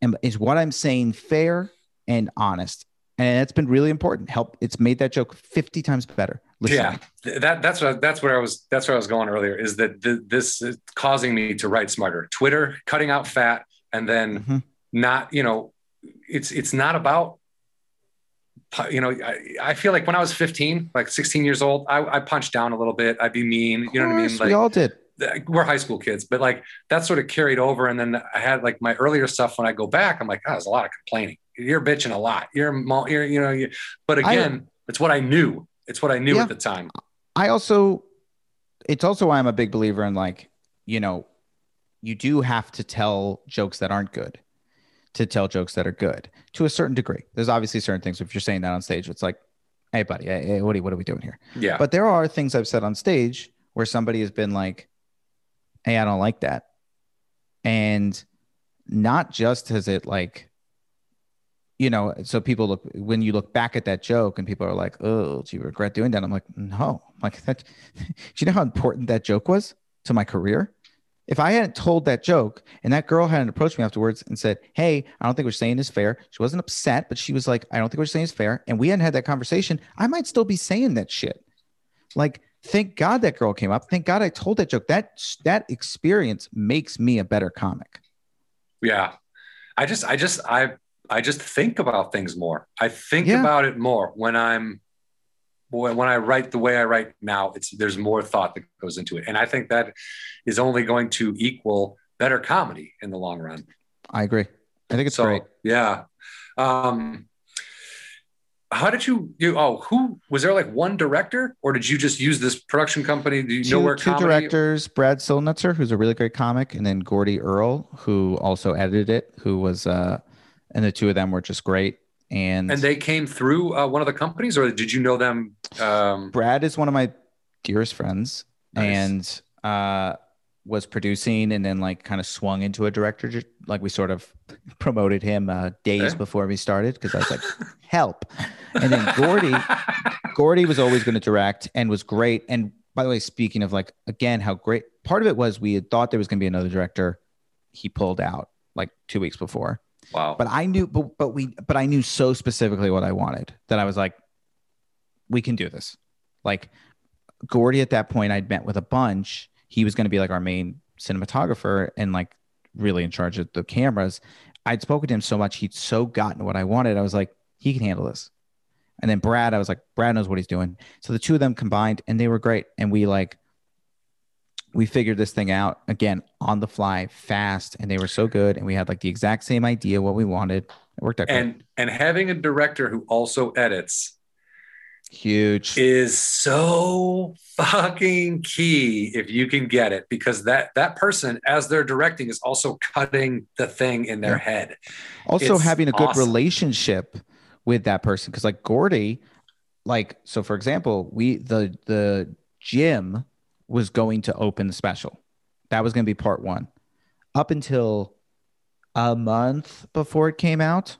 am, is what I'm saying fair and honest? And it's been really important. Help. It's made that joke 50 times better. listening. Yeah, that that's what that's where I was that's where I was going earlier. Is that th- this is causing me to write smarter? Twitter cutting out fat and then Mhm. not you know, it's it's not about you know. I, I feel like when I was 15, like 16 years old, I, I punched down a little bit. I'd be mean. You know what I mean? Like we all did. we're high school kids, but like that sort of carried over. And then I had like my earlier stuff. When I go back, I'm like, oh, there's a lot of complaining. You're bitching a lot. You're, you're you know. You, but I- again, it's what I knew. It's what I knew Yeah. at the time. I also, it's also why I'm a big believer in like, you know, you do have to tell jokes that aren't good to tell jokes that are good to a certain degree. There's obviously certain things. If you're saying that on stage, it's like, hey, buddy, hey, hey, what, are, what are we doing here? Yeah. But there are things I've said on stage where somebody has been like, hey, I don't like that. And not just has it like, you know, so people look when you look back at that joke and people are like, oh, do you regret doing that? I'm like, no. I'm like that do you know how important that joke was to my career? If I hadn't told that joke and that girl hadn't approached me afterwards and said, Hey, I don't think what you're saying is fair. She wasn't upset, but she was like, I don't think what you're saying is fair. And we hadn't had that conversation, I might still be saying that shit. Like, thank God that girl came up. Thank God I told that joke. That that experience makes me a better comic. Yeah. I just, I just, I, I just think about things more. I think Yeah. about it more when I'm, when when I write the way I write now. It's there's more thought that goes into it, and I think that is only going to equal better comedy in the long run. I agree. I think it's so great. yeah. Um, how did you you oh who was there like one director or did you just use this production company? Do you know Two, where two comedy? directors, Brad Silnutzer, who's a really great comic, and then Gordy Earl, who also edited it, who was uh and the two of them were just great. And, And they came through uh, one of the companies, or did you know them? Um, Brad is one of my dearest friends Nice. and uh was producing and then like kind of swung into a director like we sort of promoted him uh days Okay. before we started because I was like help and then Gordy Gordy was always going to direct and was great and by the way speaking of like again how great part of it was we had thought there was going to be another director he pulled out like 2 weeks before wow. but I knew, but but we, but I knew so specifically what I wanted that I was like, we can do this. Like Gordy at that point, I'd met with a bunch. He was going to be like our main cinematographer and like really in charge of the cameras. I'd spoken to him so much, he'd so gotten what I wanted. I was like, he can handle this. And then Brad, I was like, Brad knows what he's doing. So the two of them combined, and they were great. And we like, we figured this thing out again on the fly, fast, and they were so good. And we had like the exact same idea what we wanted. It worked out great. and and having a director who also edits huge. is so fucking key if you can get it because that that person as they're directing is also cutting the thing in their Yeah. head also it's having a good awesome. relationship with that person because like gordy like so for example we the the gym was going to open the special. That was going to be part one. Up until a month before it came out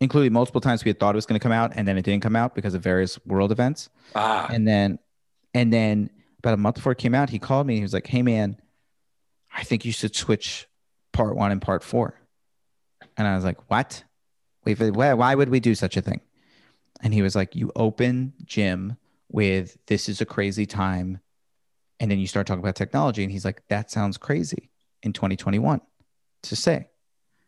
including multiple times we had thought it was going to come out and then it didn't come out because of various world events. Ah. And then and then about a month before it came out he called me he was like hey man i think you should switch part one and part four. And i was like what? Wait, why, why would we do such a thing? And he was like you open gym with this is a crazy time and then you start talking about technology and he's like that sounds crazy in 2021 to say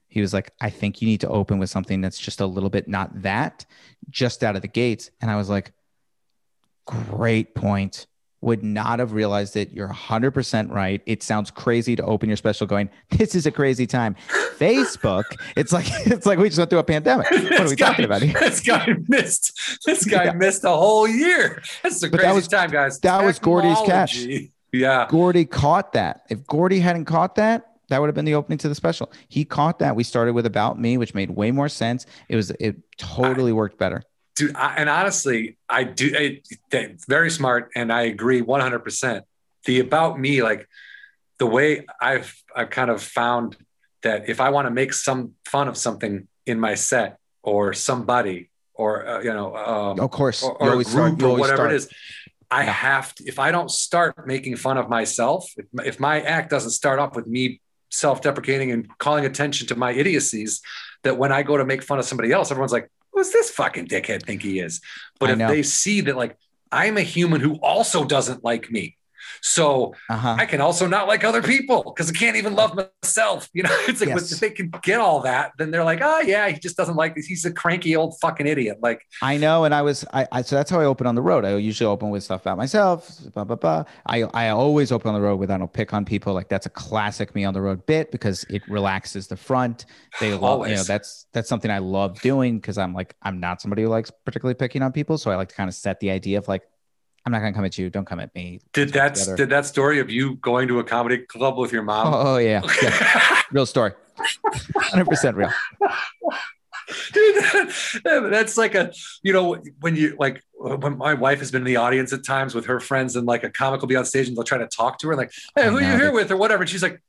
he was like i think you need to open with something that's just a little bit not that just out of the gates and i was like great point. Would not have realized it. You're 100% right. It sounds crazy to open your special going, this is a crazy time. Facebook, it's like it's like we just went through a pandemic. What are we guy- talking about here? This guy missed. This guy Yeah. missed a whole year. That's a crazy that was- time, guys. that was Gordy's catch. Yeah. Gordy caught that. If Gordy hadn't caught that, that would have been the opening to the special. He caught that. We started with About Me, which made way more sense. It was it totally worked better. Dude I, and honestly i do I, very smart and i agree 100% the about me like the way i've i've kind of found that if i want to make some fun of something in my set or somebody or uh, you know um, Of course, or, or start- group you or whatever start- it is i Yeah. have to if i don't start making fun of myself if, if my act doesn't start off with me self-deprecating and calling attention to my idiocies that when i go to make fun of somebody else everyone's like who's this fucking dickhead think he is but I if know. they see that like i'm a human who also doesn't like me so Uh-huh. I can also not like other people because I can't even love myself. You know, it's like Yes. if they can get all that, then they're like, oh yeah, he just doesn't like this. He's a cranky old fucking idiot. Like, I know, and I was I, I so that's how I open on the road. I usually open with stuff about myself, blah blah blah. I I always open on the road with I don't pick on people. Like that's a classic me on the road bit because it relaxes the front. They love you know that's that's something I love doing because I'm like I'm not somebody who likes particularly picking on people, so I like to kind of set the idea of like I'm not gonna come at you, don't come at me. did that did that story of you going to a comedy club with your mom? Oh, oh, yeah, yeah, real story, hundred percent real. Dude, that- that's like a you know when you like when my wife has been in the audience at times with her friends and like a comic will be on stage and they'll try to talk to her like hey who are you here with? or whatever. And she's like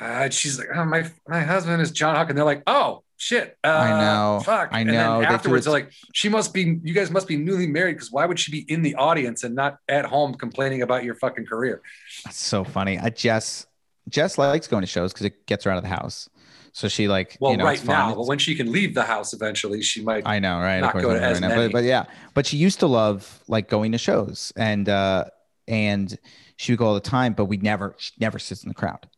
uh, she's like oh, my my husband is John Huck and they're like oh shit uh, I know. fuck I know. They then afterwards like she must be you guys must be newly married because why would she be in the audience and not at home complaining about your fucking career That's so funny. I Jess Jess likes going to shows because it gets her out of the house. So she like well you know, right now but when she can leave the house eventually she might I know, right? not go to as right many. But, but yeah, but she used to love like going to shows and uh and she would go all the time, but we never she never sits in the crowd.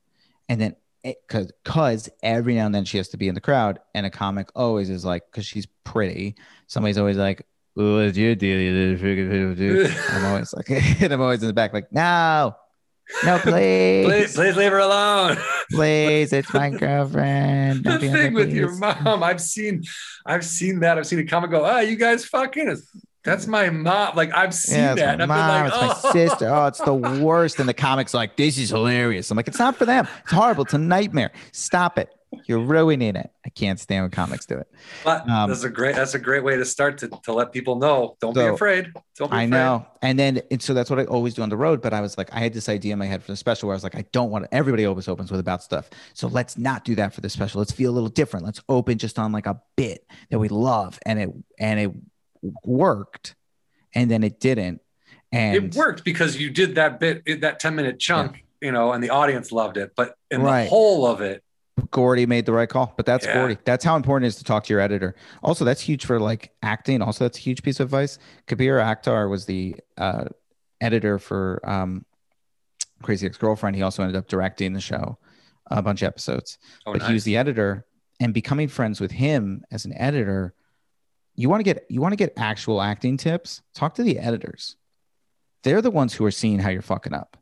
And then because because every now and then she has to be in the crowd, and a comic always is like because she's pretty, somebody's always like, "What's your deal?" you little freaking little dude?" I'm always like, and I'm always in the back like, "No, No, please. please, please leave her alone. Please, it's my girlfriend. the Don't on thing with your mom, I've seen, I've seen that. I've seen a comment go, "Ah, you guys fucking." That's my mom. Like I've seen Yeah, that. my and mom, I've it's been my like, oh. sister. Oh, it's the worst. And the comics like, this is hilarious. I'm like, it's not for them. It's horrible. It's a nightmare. Stop it. You're ruining it. I can't stand when comics do it. But Um, that's a great. That's a great way to start to, to let people know. Don't be afraid. Don't be I afraid. know. And then, and so that's what I always do on the road. But I was like, I had this idea in my head for the special where I was like, I don't want to, everybody always opens with about stuff. So let's not do that for the special. Let's feel a little different. Let's open just on like a bit that we love. And it, and it worked. And then it didn't. And it worked because you did that bit, that ten minute chunk, you know, and the audience loved it. But in Right. the whole of it, Gordy made the right call, but that's Yeah. Gordy. That's how important it is to talk to your editor. Also, that's huge for like acting. Also, that's a huge piece of advice. Kabir Akhtar was the uh, editor for um, Crazy Ex Girlfriend. He also ended up directing the show, a bunch of episodes. oh, but he was the editor, and becoming friends with him as an editor, you want to get you want to get actual acting tips. Talk to the editors. They're the ones who are seeing how you're fucking up.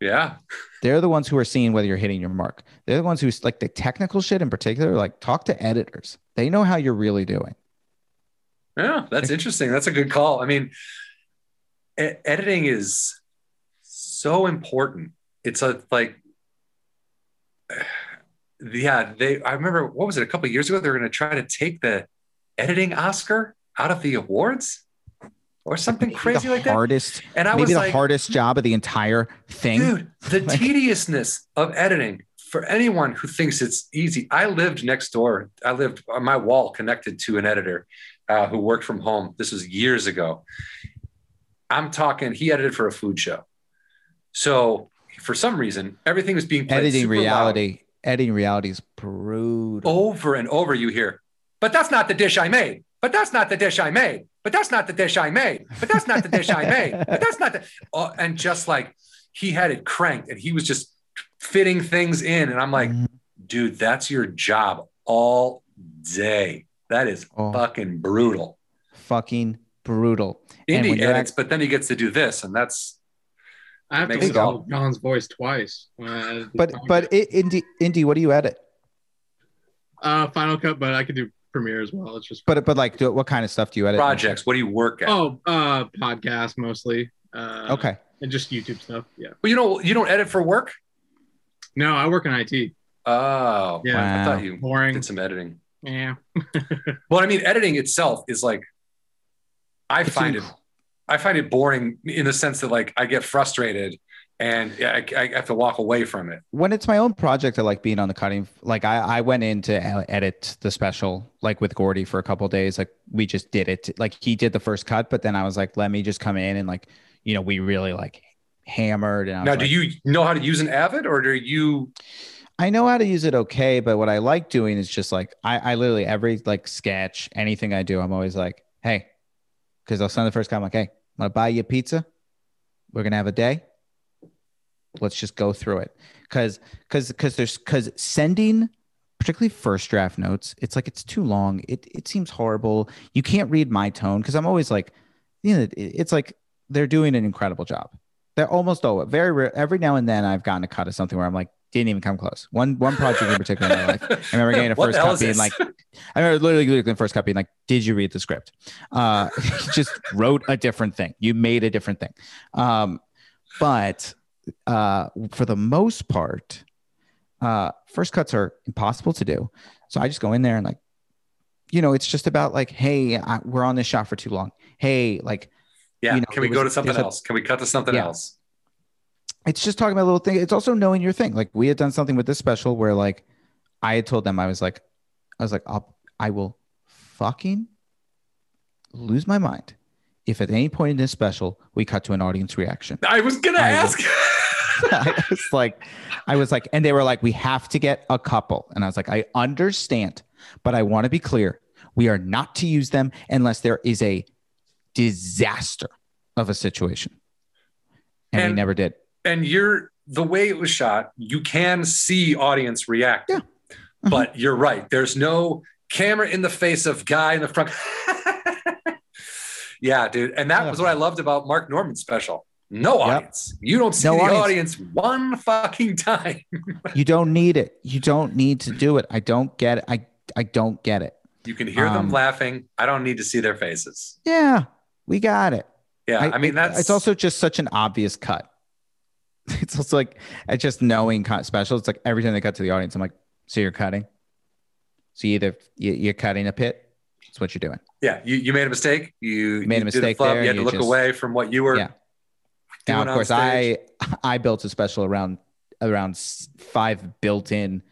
Yeah, They're the ones who are seeing whether you're hitting your mark. They're the ones who like the technical shit in particular. Like talk to editors. They know how you're really doing. yeah. That's interesting. That's a good call. I mean, e- editing is so important. It's a like, yeah. They. I remember what was it a couple of years ago? They were going to try to take the editing Oscar out of the awards or something Maybe crazy like that. hardest, And I maybe was the like, hardest job of the entire thing. Dude, the Like- tediousness of editing for anyone who thinks it's easy. I lived next door. I lived on my wall connected to an editor uh, who worked from home. This was years ago. I'm talking, he edited for a food show. So for some reason, everything was being played editing super loud. reality. Editing reality is brutal. Over and over, you hear, but that's not the dish I made. But that's not the dish I made. But that's not the dish I made. But that's not the dish I made. But that's not the. Oh, and just like he had it cranked and he was just fitting things in. And I'm like, Mhm. dude, that's your job all day. That is Oh. fucking brutal. fucking brutal. And when Indy edits, but then he gets to do this, and that's I have to Makes listen all- to John's voice twice. when I edit the But but it, Indy Indy, what do you edit? uh, Final Cut, but I could do Premiere as well. It's just But but like, do, what kind of stuff do you edit? projects. What do you work at? oh, uh, podcast mostly. Uh, Okay. and just YouTube stuff. Yeah. Well, you know, you don't edit for work. No, I work in IT. Oh, Yeah. I thought you Boring. did some editing. Yeah. Well, I mean, editing itself is like, I It's find it, I find it boring in the sense that like I get frustrated and I, I have to walk away from it. when it's my own project, I like being on the cutting. Like I, I went in to edit the special, like with Gordy for a couple days. Like we just did it. Like he did the first cut, but then I was like, let me just come in and like, you know, we really like hammered. And I was Now, like, do you know how to use an Avid, or do you? I know how to use it okay, but what I like doing is just like I, I literally every like sketch, anything I do, I'm always like, hey, because I'll send the first comment like, hey, I'm gonna buy you a pizza. We're gonna have a day. Let's just go through it. Cause cause cause there's cause sending particularly first draft notes, it's like it's too long. It it seems horrible. You can't read my tone because I'm always like, you know, it's like they're doing an incredible job. They're almost always very rare. Every now and then I've gotten a cut of something where I'm like, didn't even come close. One one project in particular in my life. I remember getting a first cut being like, I remember literally literally the first cut being like, did you read the script? Uh, just wrote a different thing. You made a different thing. Um, but uh, for the most part, uh, first cuts are impossible to do. So I just go in there and like, you know, it's just about like, hey, I, we're on this shot for too long. Hey, like, yeah. You know, Can we there go to something there's a- else? Can we cut to something Yeah. else? it's just talking about a little thing. It's also knowing your thing. Like we had done something with this special where like I had told them I was like, I was like, I'll, I will fucking lose my mind if at any point in this special we cut to an audience reaction. I was gonna I will- ask. I was like, I was like, and they were like, we have to get a couple. And I was like, I understand, but I want to be clear. We are not to use them unless there is a disaster of a situation. And, we never did. and you're the way it was shot. You can see audience react. Yeah. Mm-hmm. But you're right. There's no camera in the face of guy in the front. yeah, dude. And that was what I loved about Mark Normand's special. No Yep. audience. You don't see No the audience. audience. one fucking time. You don't need it. You don't need to do it. I don't get it. I I don't get it. You can hear Um, them laughing. I don't need to see their faces. Yeah, we got it. Yeah, I, mean that's it's also just such an obvious cut. It's also like I just knowing cut special. It's like every time they cut to the audience, I'm like, so you're cutting. So you either you- you're cutting a pit. That's what you're doing. yeah. You, you made a mistake. You, made a you did mistake there, You had to look just- away from what you were Yeah. Now, of course. I I built a special around around five built-in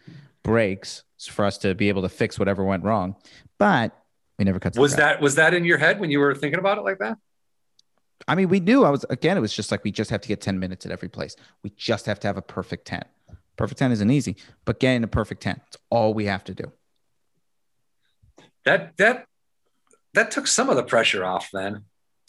breaks for us to be able to fix whatever went wrong, but we never cut. Was that was that in your head when you were thinking about it like that? I mean, we knew I was again. It was just like we just have to get ten minutes at every place. We just have to have a perfect ten. Perfect ten isn't easy, but getting a perfect ten, it's all we have to do. That that that took some of the pressure off then.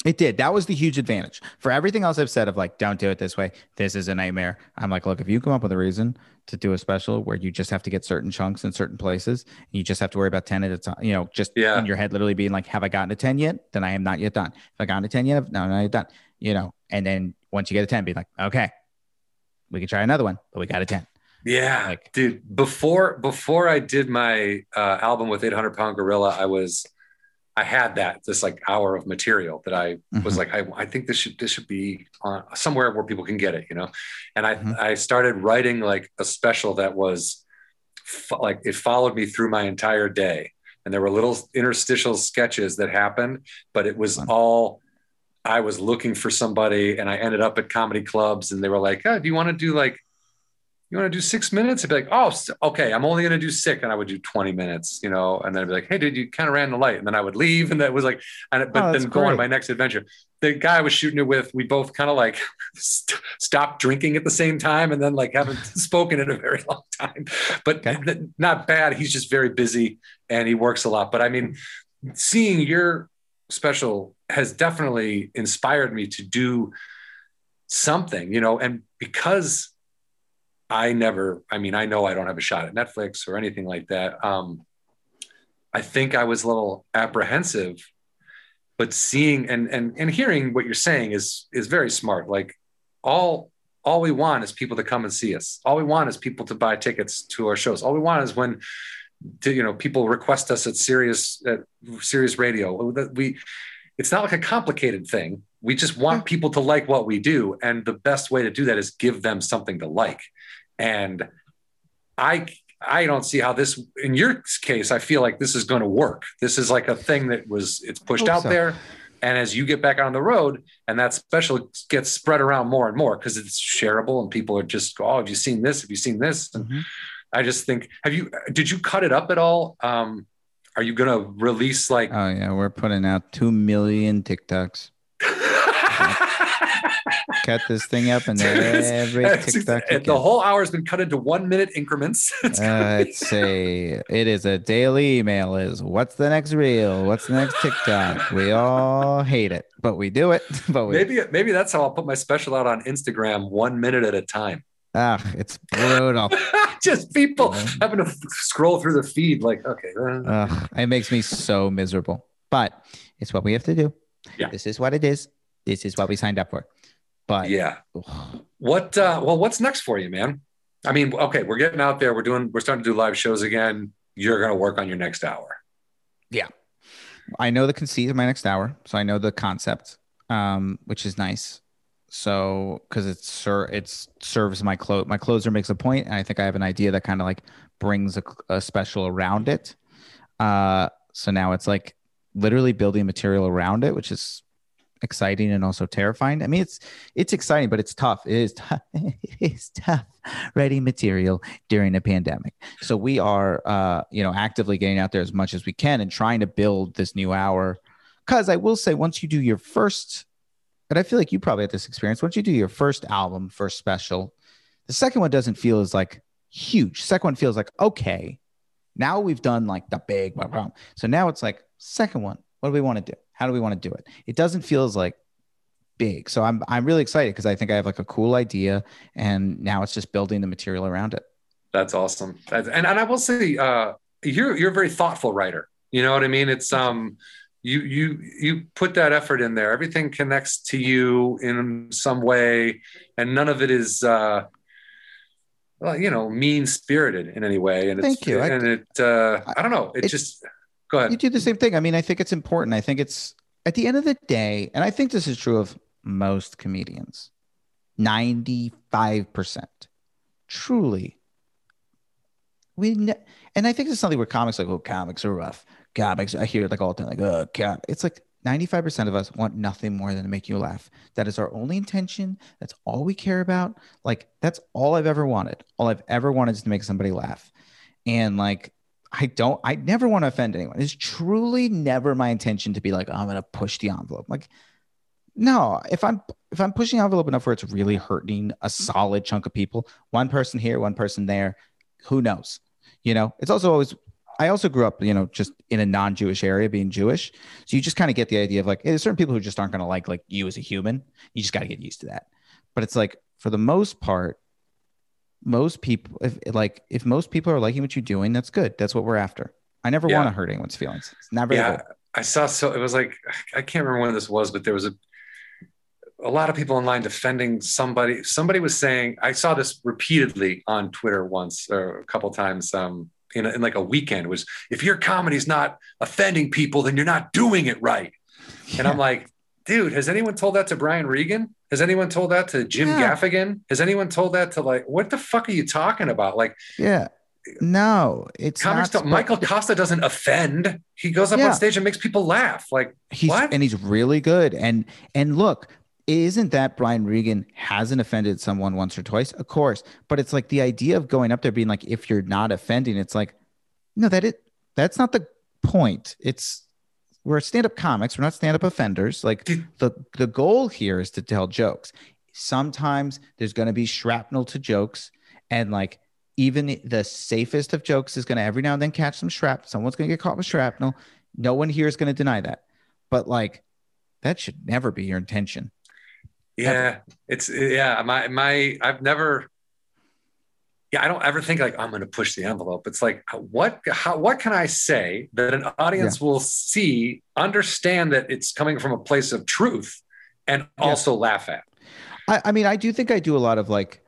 It did. That was the huge advantage. For everything else I've said of like, don't do it this way. This is a nightmare. I'm like, look, if you come up with a reason to do a special where you just have to get certain chunks in certain places, and you just have to worry about 10 at a time, you know, just Yeah. in your head, literally being like, have I gotten to 10 yet? Then I am not yet done. If I gotten to 10 yet? No, I'm not yet done. You know, and then once you get a 10, be like, okay, we can try another one, but we got a 10. Yeah, Like- dude. Before before I did my uh, album with 800 Pound Gorilla, I was I had that this like hour of material that I was Mhm. like, I, I think this should this should be on somewhere where people can get it, you know. And I Mhm. I started writing like a special that was like it followed me through my entire day, and there were little interstitial sketches that happened, but it was all. I was looking for somebody, and I ended up at comedy clubs, and they were like, oh, "Do you want to do like you want to do six minutes? I'd be like, oh, okay, I'm only going to do six. And I would do 20 minutes, you know, and then I'd be like, hey, dude, you kind of ran the light. And then I would leave. And that was like, and but Oh, then go on my next adventure. The guy I was shooting it with, we both kind of like st- stopped drinking at the same time and then like haven't spoken in a very long time. But Okay. th- not bad. He's just very busy and he works a lot. But I mean, seeing your special has definitely inspired me to do something, you know, and because I never, I mean, I know I don't have a shot at Netflix or anything like that. Um, I think I was a little apprehensive, but seeing and and and hearing what you're saying is is very smart. Like all all we want is people to come and see us. All we want is people to buy tickets to our shows. All we want is when to, you know people request us at Sirius at Sirius Radio. That we it's not like a complicated thing. We just want people to like what we do, and the best way to do that is give them something to like. And I I don't see how this in your case. I feel like this is going to work. This is like a thing that was it's pushed out so. there, and as you get back on the road, and that special gets spread around more and more because it's shareable, and people are just oh, have you seen this? Have you seen this? And Mhm. I just think, have you? Did you cut it up at all? Um, are you going to release like? Oh, yeah. We're putting out 2 million TikToks. Cut this thing up and every TikTok. the whole hour has been cut into one minute increments. It's Uh, a it is a daily email is what's the next reel what's the next tiktok we all hate it but we do it but we maybe maybe that's how I'll put my special out on Instagram, one minute at a time. ah it's brutal Just people Yeah. having to scroll through the feed, like, okay, uh, Ugh, it makes me so miserable but it's what we have to do Yeah. this is what it is this is what we signed up for but yeah. ugh, What? Uh, well, what's next for you, man? I mean, okay, we're getting out there. We're doing. We're starting to do live shows again. You're going to work on your next hour. Yeah, I know the conceit of my next hour so i know the concept um which is nice so because it's sir it's serves my close my closer makes a point and i think i have an idea that kind of like brings a, a special around it uh so now it's like literally building material around it which is exciting and also terrifying. I mean it's it's exciting but it's tough. It is tough it is tough writing material during a pandemic. So we are uh you know actively getting out there as much as we can and trying to build this new hour. Because i will say once you do your first and i feel like you probably had this experience once you do your first album first special the second one doesn't feel as like huge. Second one feels like okay now we've done like the big so now it's like second one what do we want to do how do we want to do it it doesn't feel as like big so i'm i'm really excited because i think i have like a cool idea and now it's just building the material around it That's awesome. That's, and and I will say, uh, you're you're a very thoughtful writer. You know what I mean? It's um, you you you put that effort in there everything connects to you in some way and none of it is uh well, you know mean spirited in any way and Thank it's, you. I- and it uh i don't know it, It- just go ahead you do the same thing. I mean, I think it's important. I think it's at the end of the day, and I think this is true of most comedians 95%. Truly. We ne- and I think it's something where comics like, oh, comics are rough. Comics, I hear it like all the time, like, oh, com-. It's like 95% of us want nothing more than to make you laugh. That is our only intention. That's all we care about. Like, that's all I've ever wanted. All I've ever wanted is to make somebody laugh. And like, I don't, I never want to offend anyone. It's truly never my intention to be like, oh, I'm going to push the envelope. Like, no, if I'm, if I'm pushing the envelope enough where it's really hurting a solid chunk of people, one person here, one person there, who knows? You know, it's also always, I also grew up, you know, just in a non Jewish area being Jewish. So you just kind of get the idea of like, hey, there's certain people who just aren't going to like, like you as a human. You just got to get used to that. But it's like, for the most part, most people if like if most people are liking what you're doing that's good. That's what we're after. I never Yeah. want to hurt anyone's feelings. It's never yeah i saw so it was like i can't remember when this was but there was a a lot of people online defending somebody somebody was saying i saw this repeatedly on twitter once or a couple times um in, in like a weekend was if your comedy's not offending people then you're not doing it right. And i'm like dude has anyone told that to brian regan has anyone told that to jim Yeah. gaffigan has anyone told that to like what the fuck are you talking about like yeah no it's comics not don't, michael costa doesn't offend he goes up Yeah. on stage and makes people laugh like he's What? and he's really good and and look isn't that Brian Regan hasn't offended someone once or twice? Of course, but it's like the idea of going up there being like, if you're not offending, it's like, no, that it that's not the point. It's we're stand-up comics, we're not stand-up offenders. Like the the goal here is to tell jokes. Sometimes there's going to be shrapnel to jokes, and like even the safest of jokes is going to every now and then catch some shrapnel. Someone's going to get caught with shrapnel. No one here is going to deny that, but like that should never be your intention. Yeah, it's yeah. My my I've never. Yeah, I don't ever think like I'm going to push the envelope. It's like uh, what how what can I say that an audience will see, understand that it's coming from a place of truth, and Yeah. also laugh at. I, I mean, I do think I do a lot of like,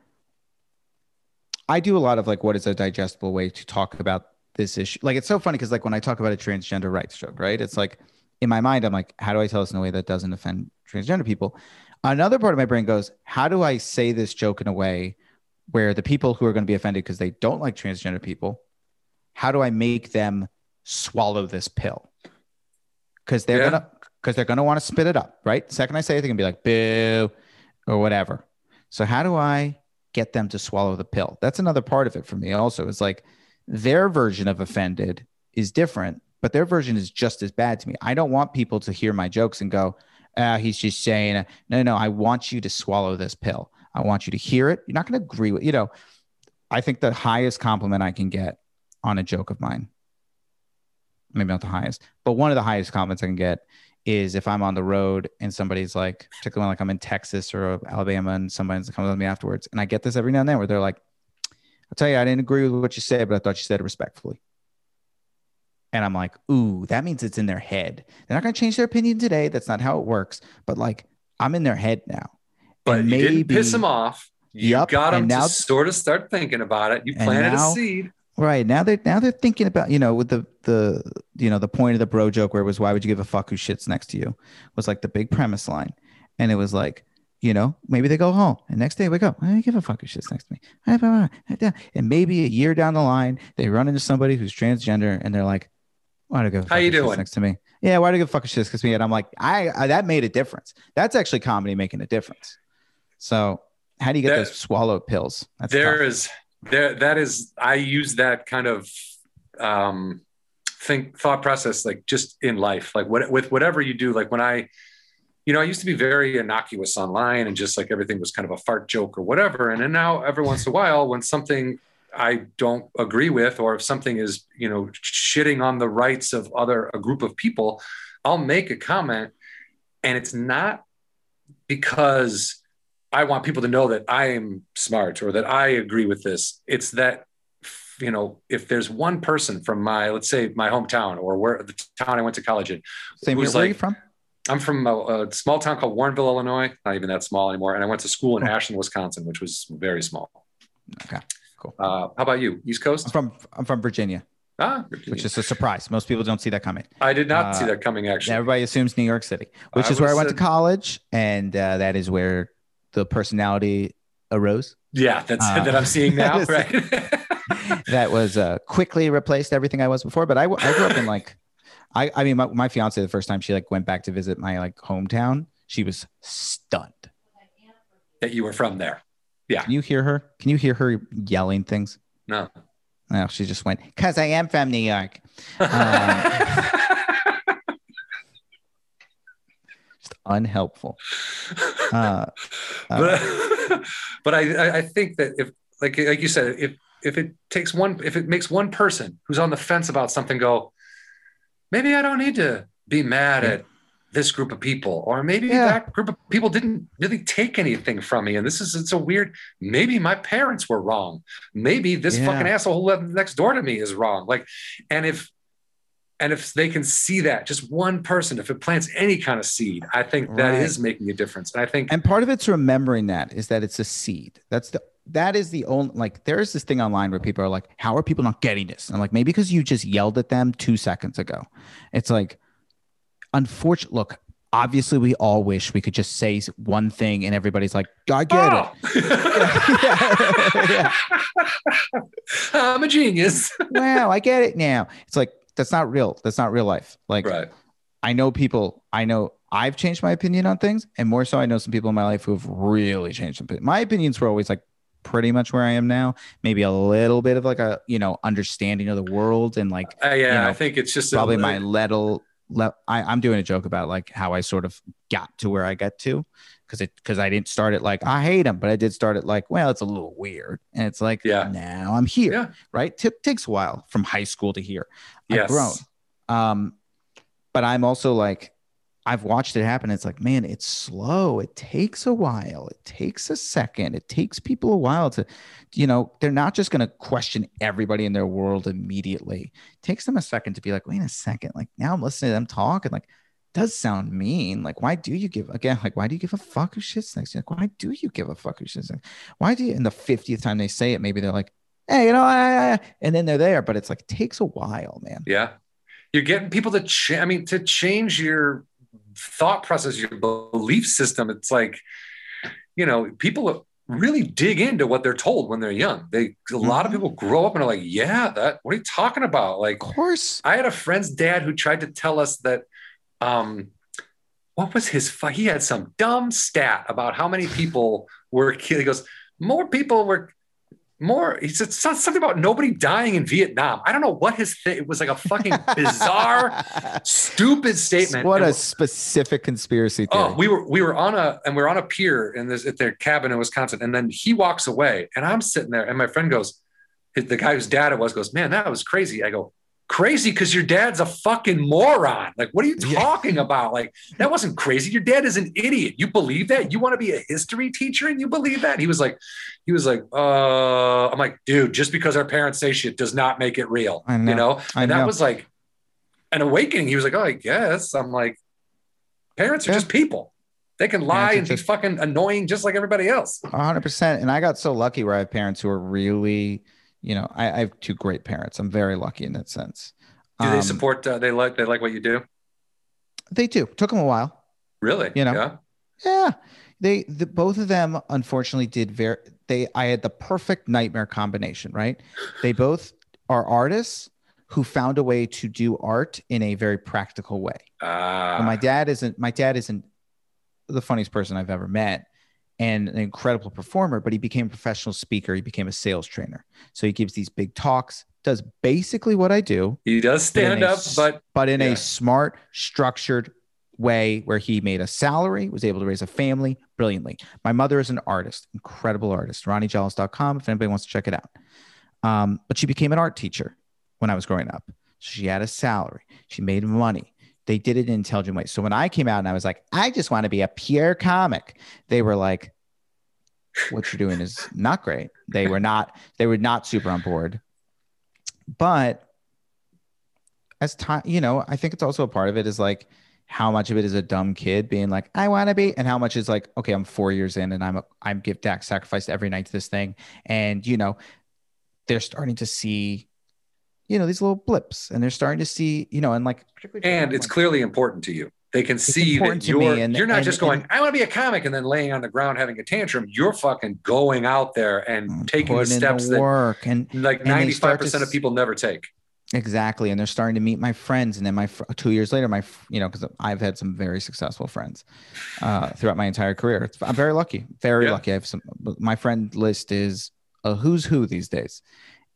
I do a lot of like, what is a digestible way to talk about this issue? Like, it's so funny because like when I talk about a transgender rights joke, right? It's like in my mind, I'm like, how do I tell this in a way that doesn't offend transgender people? Another part of my brain goes, how do I say this joke in a way where the people who are going to be offended because they don't like transgender people, how do I make them swallow this pill? Because they're Yeah. gonna because they're gonna want to spit it up, right? The second I say it, they're gonna be like, boo, or whatever. So how do I get them to swallow the pill? That's another part of it for me. Also, is like their version of offended is different, but their version is just as bad to me. I don't want people to hear my jokes and go, ah, he's just saying, no, no, I want you to swallow this pill. I want you to hear it. You're not going to agree with, you know, I think the highest compliment I can get on a joke of mine, maybe not the highest, but one of the highest compliments I can get is if I'm on the road and somebody's like, particularly when like I'm in Texas or Alabama and somebody's up to me afterwards. And I get this every now and then where they're like, I'll tell you, I didn't agree with what you said, but I thought you said it respectfully. And I'm like, ooh, that means it's in their head. They're not going to change their opinion today. That's not how it works. But like, I'm in their head now. But And you didn't maybe- piss them off. You Yup, got them and now- to sort of start thinking about it. You planted now- a seed. Right now they're now they're thinking about you know with the the you know the point of the bro joke where it was why would you give a fuck who shits next to you was like the big premise line, and it was like you know maybe they go home and next day wake up I give a fuck who shits next to me, and maybe a year down the line they run into somebody who's transgender and they're like why do I give a fuck How you who shits doing? next to me yeah why do I give a fuck who shits next to me and I'm like I, I that made a difference that's actually comedy making a difference so how do you get There- those swallow pills? That's There is there that is I use that kind of um think thought process like just in life like what with whatever you do like when I you know I used to be very innocuous online and just like everything was kind of a fart joke or whatever. And then now every once in a while when something I don't agree with or if something is you know shitting on the rights of other a group of people I'll make a comment and it's not because I want people to know that I am smart or that I agree with this. It's that you know, if there's one person from my, let's say my hometown or where the town I went to college in, Same who's here. Where are you from? I'm from a, a small town called Warrenville, Illinois. Not even that small anymore. And I went to school in Oh. Ashland, Wisconsin, which was very small. Okay, cool. Uh, how about you? East Coast? I'm from I'm from Virginia, Ah, which is a surprise. Most people don't see that coming. I did not uh, see that coming. Actually, Everybody assumes New York City, which I is where I went to college, and uh, that is where the personality arose. yeah, that's uh, that I'm seeing now. that right? that was uh, quickly replaced everything I was before. But I, I grew up in like, I, I mean, my, my fiance, the first time she like went back to visit my like hometown, she was stunned. that you were from there. Yeah. Can you hear her? Can you hear her yelling things? No. No, she just went, cause I am from New York. Um, Just unhelpful. Uh, but but I I- think that if like like you said if if it takes one if it makes one person who's on the fence about something go maybe I don't need to be mad at this group of people or maybe Yeah. that group of people didn't really take anything from me and this is it's a weird maybe my parents were wrong maybe this Yeah. fucking asshole who lived next door to me is wrong like and if and if they can see that just one person if it plants any kind of seed i think that is Right. making a difference and i think and part of it's remembering that is that it's a seed. That's the that is the only like there is this thing online where people are like, How are people not getting this? And I'm like, maybe because you just yelled at them two seconds ago. It's like unfortunate look, obviously we all wish we could just say one thing and everybody's like, I get it. Oh! it. I'm a genius. Wow, I get it now. It's like that's not real. That's not real life. Like Right. I know people, I know I've changed my opinion on things, and more so, I know some people in my life who have really changed. Them. My opinions were always like pretty much where I am now. Maybe a little bit of like a you know understanding of the world and like Uh, yeah, you know, I think it's just probably a, my little. Le- I, I'm doing a joke about like how I sort of got to where I got to because it because I didn't start it like I hate him, but I did start it like well, it's a little weird, and it's like Yeah. now I'm here, Yeah. right? T- takes a while from high school to here. I've Yes. grown. Um, but I'm also like, I've watched it happen. It's like, man, it's slow. It takes a while. It takes a second. It takes people a while to, you know, they're not just going to question everybody in their world immediately. It takes them a second to be like, wait a second. Like now I'm listening to them talk and like, does sound mean. Like, why do you give again? Like, why do you give a fuck who shits next? Like, why do you give a fuck who shits next? Why do you? In the fiftieth time they say it, maybe they're like, hey, you know, I, and then they're there. But it's like takes a while, man. Yeah. You're getting people to change. I mean, to change your thought process, your belief system. It's like, you know, people really dig into what they're told when they're young. They, a lot of Mhm. people grow up and are like, yeah, that, what are you talking about? Like, Of course. I had a friend's dad who tried to tell us that, um, what was his, he had some dumb stat about how many people were killed. He goes, more people were, more, he said something about nobody dying in Vietnam. I don't know what his thing, it was like a fucking bizarre, stupid statement. What And a specific conspiracy oh, theory. Oh, we were we were on a and we are on a pier in this at their cabin in Wisconsin, and then he walks away, and I'm sitting there, and my friend goes, the guy whose dad it was goes, man, that was crazy. I go, crazy because your dad's a fucking moron. Like, what are you Yeah. talking about? Like, that wasn't crazy. Your dad is an idiot. You believe that? You want to be a history teacher and you believe that? He was like, he was like, uh, I'm like, dude, just because our parents say shit does not make it real. Know. You know? And that was like an awakening. He was like, oh, I guess. I'm like, parents are Yeah. just people. They can lie and just- be fucking annoying just like everybody else. Hundred percent. And I got so lucky where I have parents who are really, you know, I, I have two great parents. I'm very lucky in that sense. Do they Um, support? Uh, they like they like what you do. They do. Took them a while. Really? you know, Yeah. Yeah. They the both of them unfortunately did very they I had the perfect nightmare combination, right? They both are artists who found a way to do art in a very practical way. Ah. My dad isn't my dad isn't the funniest person I've ever met and an incredible performer, but he became a professional speaker. He became a sales trainer. So he gives these big talks, does basically what I do, he does stand up, s- but but in Yeah. a smart, structured way where he made a salary, was able to raise a family brilliantly. My mother is an artist, incredible artist, ronniejolles.com if anybody wants to check it out. Um, but she became an art teacher when I was growing up. She had a salary, she made money. They did it in intelligent way. So when I came out and I was like, I just want to be a pure comic, they were like, what you're doing is not great. They were not, they were not super on board. but as time, you know, I think it's also a part of it is like how much of it is a dumb kid being like, I want to be, and how much is like, okay, I'm four years in and I'm a, I'm give Dak sacrificed every night to this thing, and you know, they're starting to see, you know, these little blips, and they're starting to see, you know, and like, particularly and it's like, clearly important to you. They can see that you're and- you're not and- just going, and- I want to be a comic and then laying on the ground having a tantrum. You're fucking going out there and taking the putting in steps that work and like and 95% to of people never take. Exactly, and they're starting to meet my friends, and then my two years later, my you know because I've had some very successful friends uh, throughout my entire career. It's, I'm very lucky, very Yeah. lucky. I have some. My friend list is a who's who these days,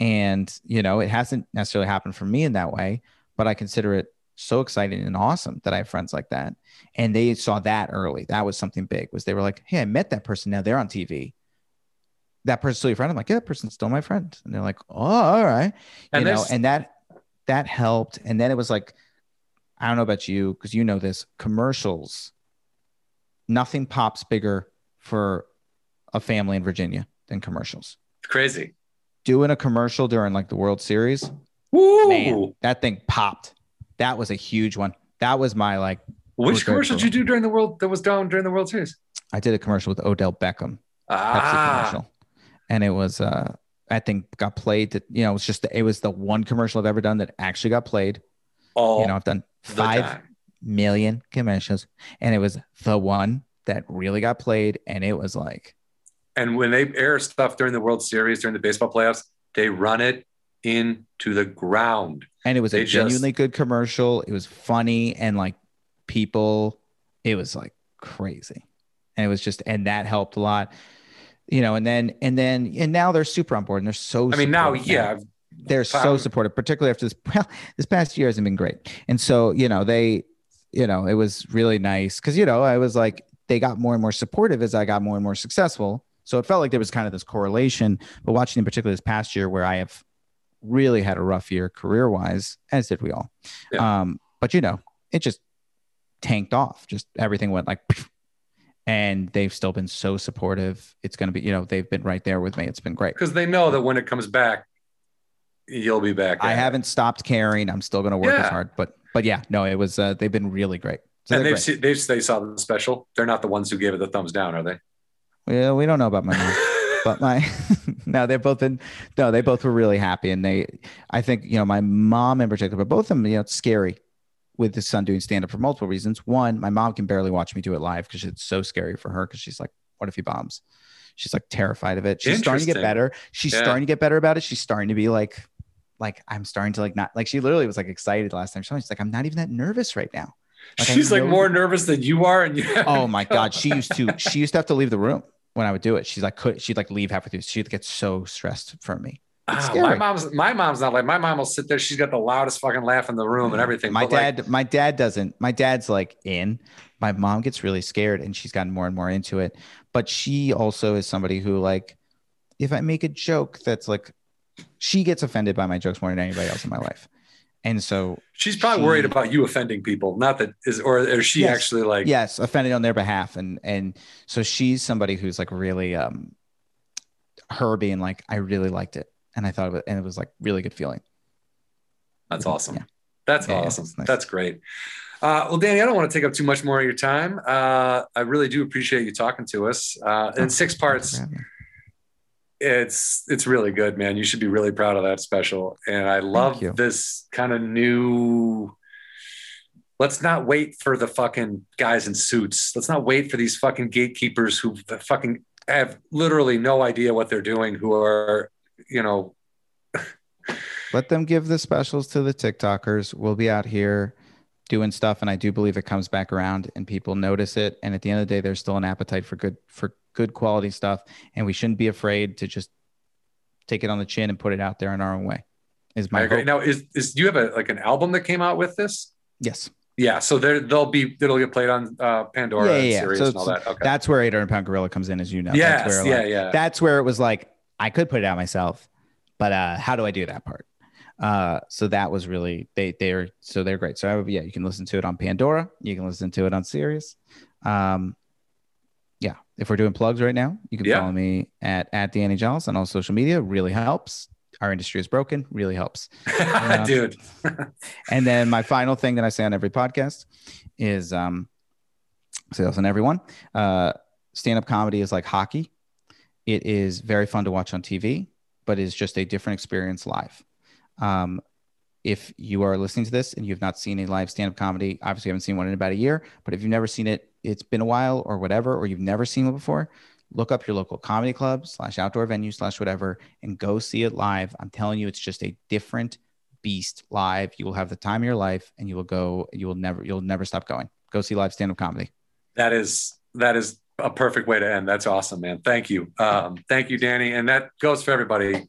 and you know it hasn't necessarily happened for me in that way, but I consider it so exciting and awesome that I have friends like that, and they saw that early. That was something big. Was they were like, hey, I met that person. Now they're on TV. That person's still your friend. I'm like, yeah, that person's still my friend, and they're like, oh, all right And you know, and that that helped. And then it was like, I don't know about you because you know this commercials. Nothing pops bigger for a family in Virginia than commercials. Crazy. Doing a commercial during like the World Series, Woo! man, that thing popped. That was a huge one. That was my like. Which commercial did you do during the world that was down during the World Series? I did a commercial with Odell Beckham, Pepsi Ah, commercial, and it was uh, I think got played. To, you know, it was just it was the one commercial I've ever done that actually got played. all you know, I've done five million commercials and it was the one that really got played and it was like And when they air stuff during the World Series, during the baseball playoffs, they run it into the ground. and it was They a just- genuinely good commercial it was funny and like people it was like crazy and it was just and that helped a lot you know and then and then and now they're super on board and they're so I mean, now, yeah, they're so supportive, particularly after this. Well, this past year hasn't been great, and so you know they, you know, it was really nice because you know I was like they got more and more supportive as I got more and more successful. So it felt like there was kind of this correlation. But watching in particular this past year, where I have really had a rough year career wise, as did we all. Um, but you know, it just tanked off. Just everything went like. And they've still been so supportive. It's going to be, you know, they've been right there with me. It's been great. because they know that when it comes back, you'll be back. I haven't stopped caring. I'm still going to work Yeah. as hard, but but yeah, no, it was. Uh, they've been really great. So and they've seen, they they saw the special. They're not the ones who gave it the thumbs down, are they? Well, we don't know about my mom, but my no, they've both been no, they both were really happy, and they, I think you know, my mom in particular, but both of them, you know, it's scary with the son doing stand up for multiple reasons. One, my mom can barely watch me do it live because it's so scary for her because she's like, what if he bombs? She's like terrified of it. She's starting to get better. She's Yeah. starting to get better about it. She's starting to be like, like I'm starting to like not like she literally was like excited last time. She's like, I'm not even that nervous right now. Like, She's like more nervous than you are, and you. Oh my god, she used to she used to have to leave the room when I would do it. She's like could she'd like leave halfway through. She'd get so stressed from me. Ah, my mom's my mom's not like my mom will sit there. She's got the loudest fucking laugh in the room and everything. My but, like, dad, my dad doesn't. My dad's like in. My mom gets really scared, and she's gotten more and more into it. But she also is somebody who like, if I make a joke that's like, she gets offended by my jokes more than anybody else in my life, and so she's probably worried about you offending people. Not that is, or is she Yes. actually like? yes, offended on their behalf, and and so she's somebody who's like really um, her being like, I really liked it, and I thought of it, and it was like really good feeling. That's awesome. Yeah. That's Yeah, yeah, awesome. it's nice. That's great. Uh, well, Danny, I don't want to take up too much more of your time. Uh, I really do appreciate you talking to us. Uh, in six parts, it's it's really good, man. You should be really proud of that special. And I love this kind of new. Let's not wait for the fucking guys in suits. Let's not wait for these fucking gatekeepers who fucking have literally no idea what they're doing. Who are, you know, Let them give the specials to the TikTokers. We'll be out here doing stuff, and I do believe it comes back around, and people notice it. And at the end of the day, there's still an appetite for good for good quality stuff, and we shouldn't be afraid to just take it on the chin and put it out there in our own way. Is I my agree. hope. Now, is is do you have a like an album that came out with this? Yes, Yeah, so there they'll be it'll get played on uh, Pandora Yeah, and yeah, yeah. Sirius So and all that. Okay. that's where 800 pound gorilla comes in, as you know. yes, that's where, yeah, like, yeah. that's where it was like I could put it out myself, but uh, how do I do that part? Uh, so that was really they they're so they're great. So I would, yeah, you can listen to it on Pandora, you can listen to it on Sirius. Um, yeah, if we're doing plugs right now, you can Yeah. follow me at at Danny Jolles on all social media. Really helps. our industry is broken really helps. Yeah. dude. And then my final thing that I say on every podcast is um, say this on everyone. Uh, Stand up comedy is like hockey. It is very fun to watch on TV, but is just a different experience live. Um, if you are listening to this and you've not seen a live stand up comedy, obviously you haven't seen one in about a year, but if you've never seen it, it's been a while or whatever, or you've never seen it before, look up your local comedy club slash outdoor venue slash whatever and go see it live. I'm telling you, it's just a different beast live. You will have the time of your life and you will go, you will never, you'll never stop going. Go see live stand up comedy. That is that is a perfect way to end. That's awesome, man. Thank you. Um, thank you, Danny. And that goes for everybody.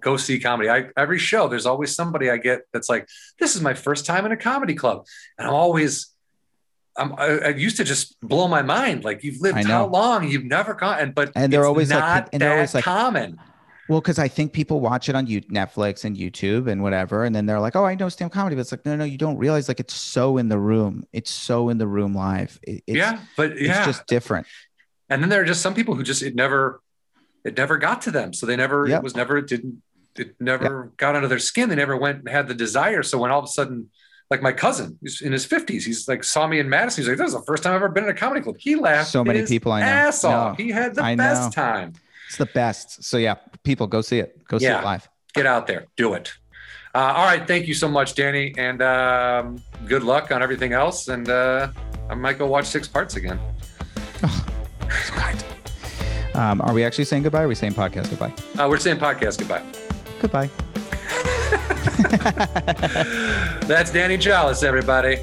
Go see comedy. I every show, there's always somebody I get that's like, this is my first time in a comedy club. And I'm always I'm, I, I used to just blow my mind. Like you've lived how long? You've never gone, and but And they're always like- not and they're that always like- common. Well, because I think people watch it on you, Netflix and YouTube and whatever, and then they're like, "Oh, I know stand comedy," but it's like, no, no, you don't realize like it's so in the room. It's so in the room live. It- it's, yeah, but it's just different. and then there are just some people who just it never it never got to them so they never Yep. it was never it didn't it never got under their skin they never went and had the desire so when all of a sudden like my cousin he's in his 50s he's like saw me in madison he's like this is the first time i've ever been in a comedy club he laughed So many his people I know. ass off No, he had the I best know. time It's the best. So yeah, people go see it. Go see Yeah. it live. get out there do it uh, all right thank you so much danny and um, good luck on everything else and uh, i might go watch six parts again It's kind. Um, are we actually saying goodbye? Or are we saying podcast goodbye? uh, we're saying podcast goodbye Goodbye. that's danny jolles everybody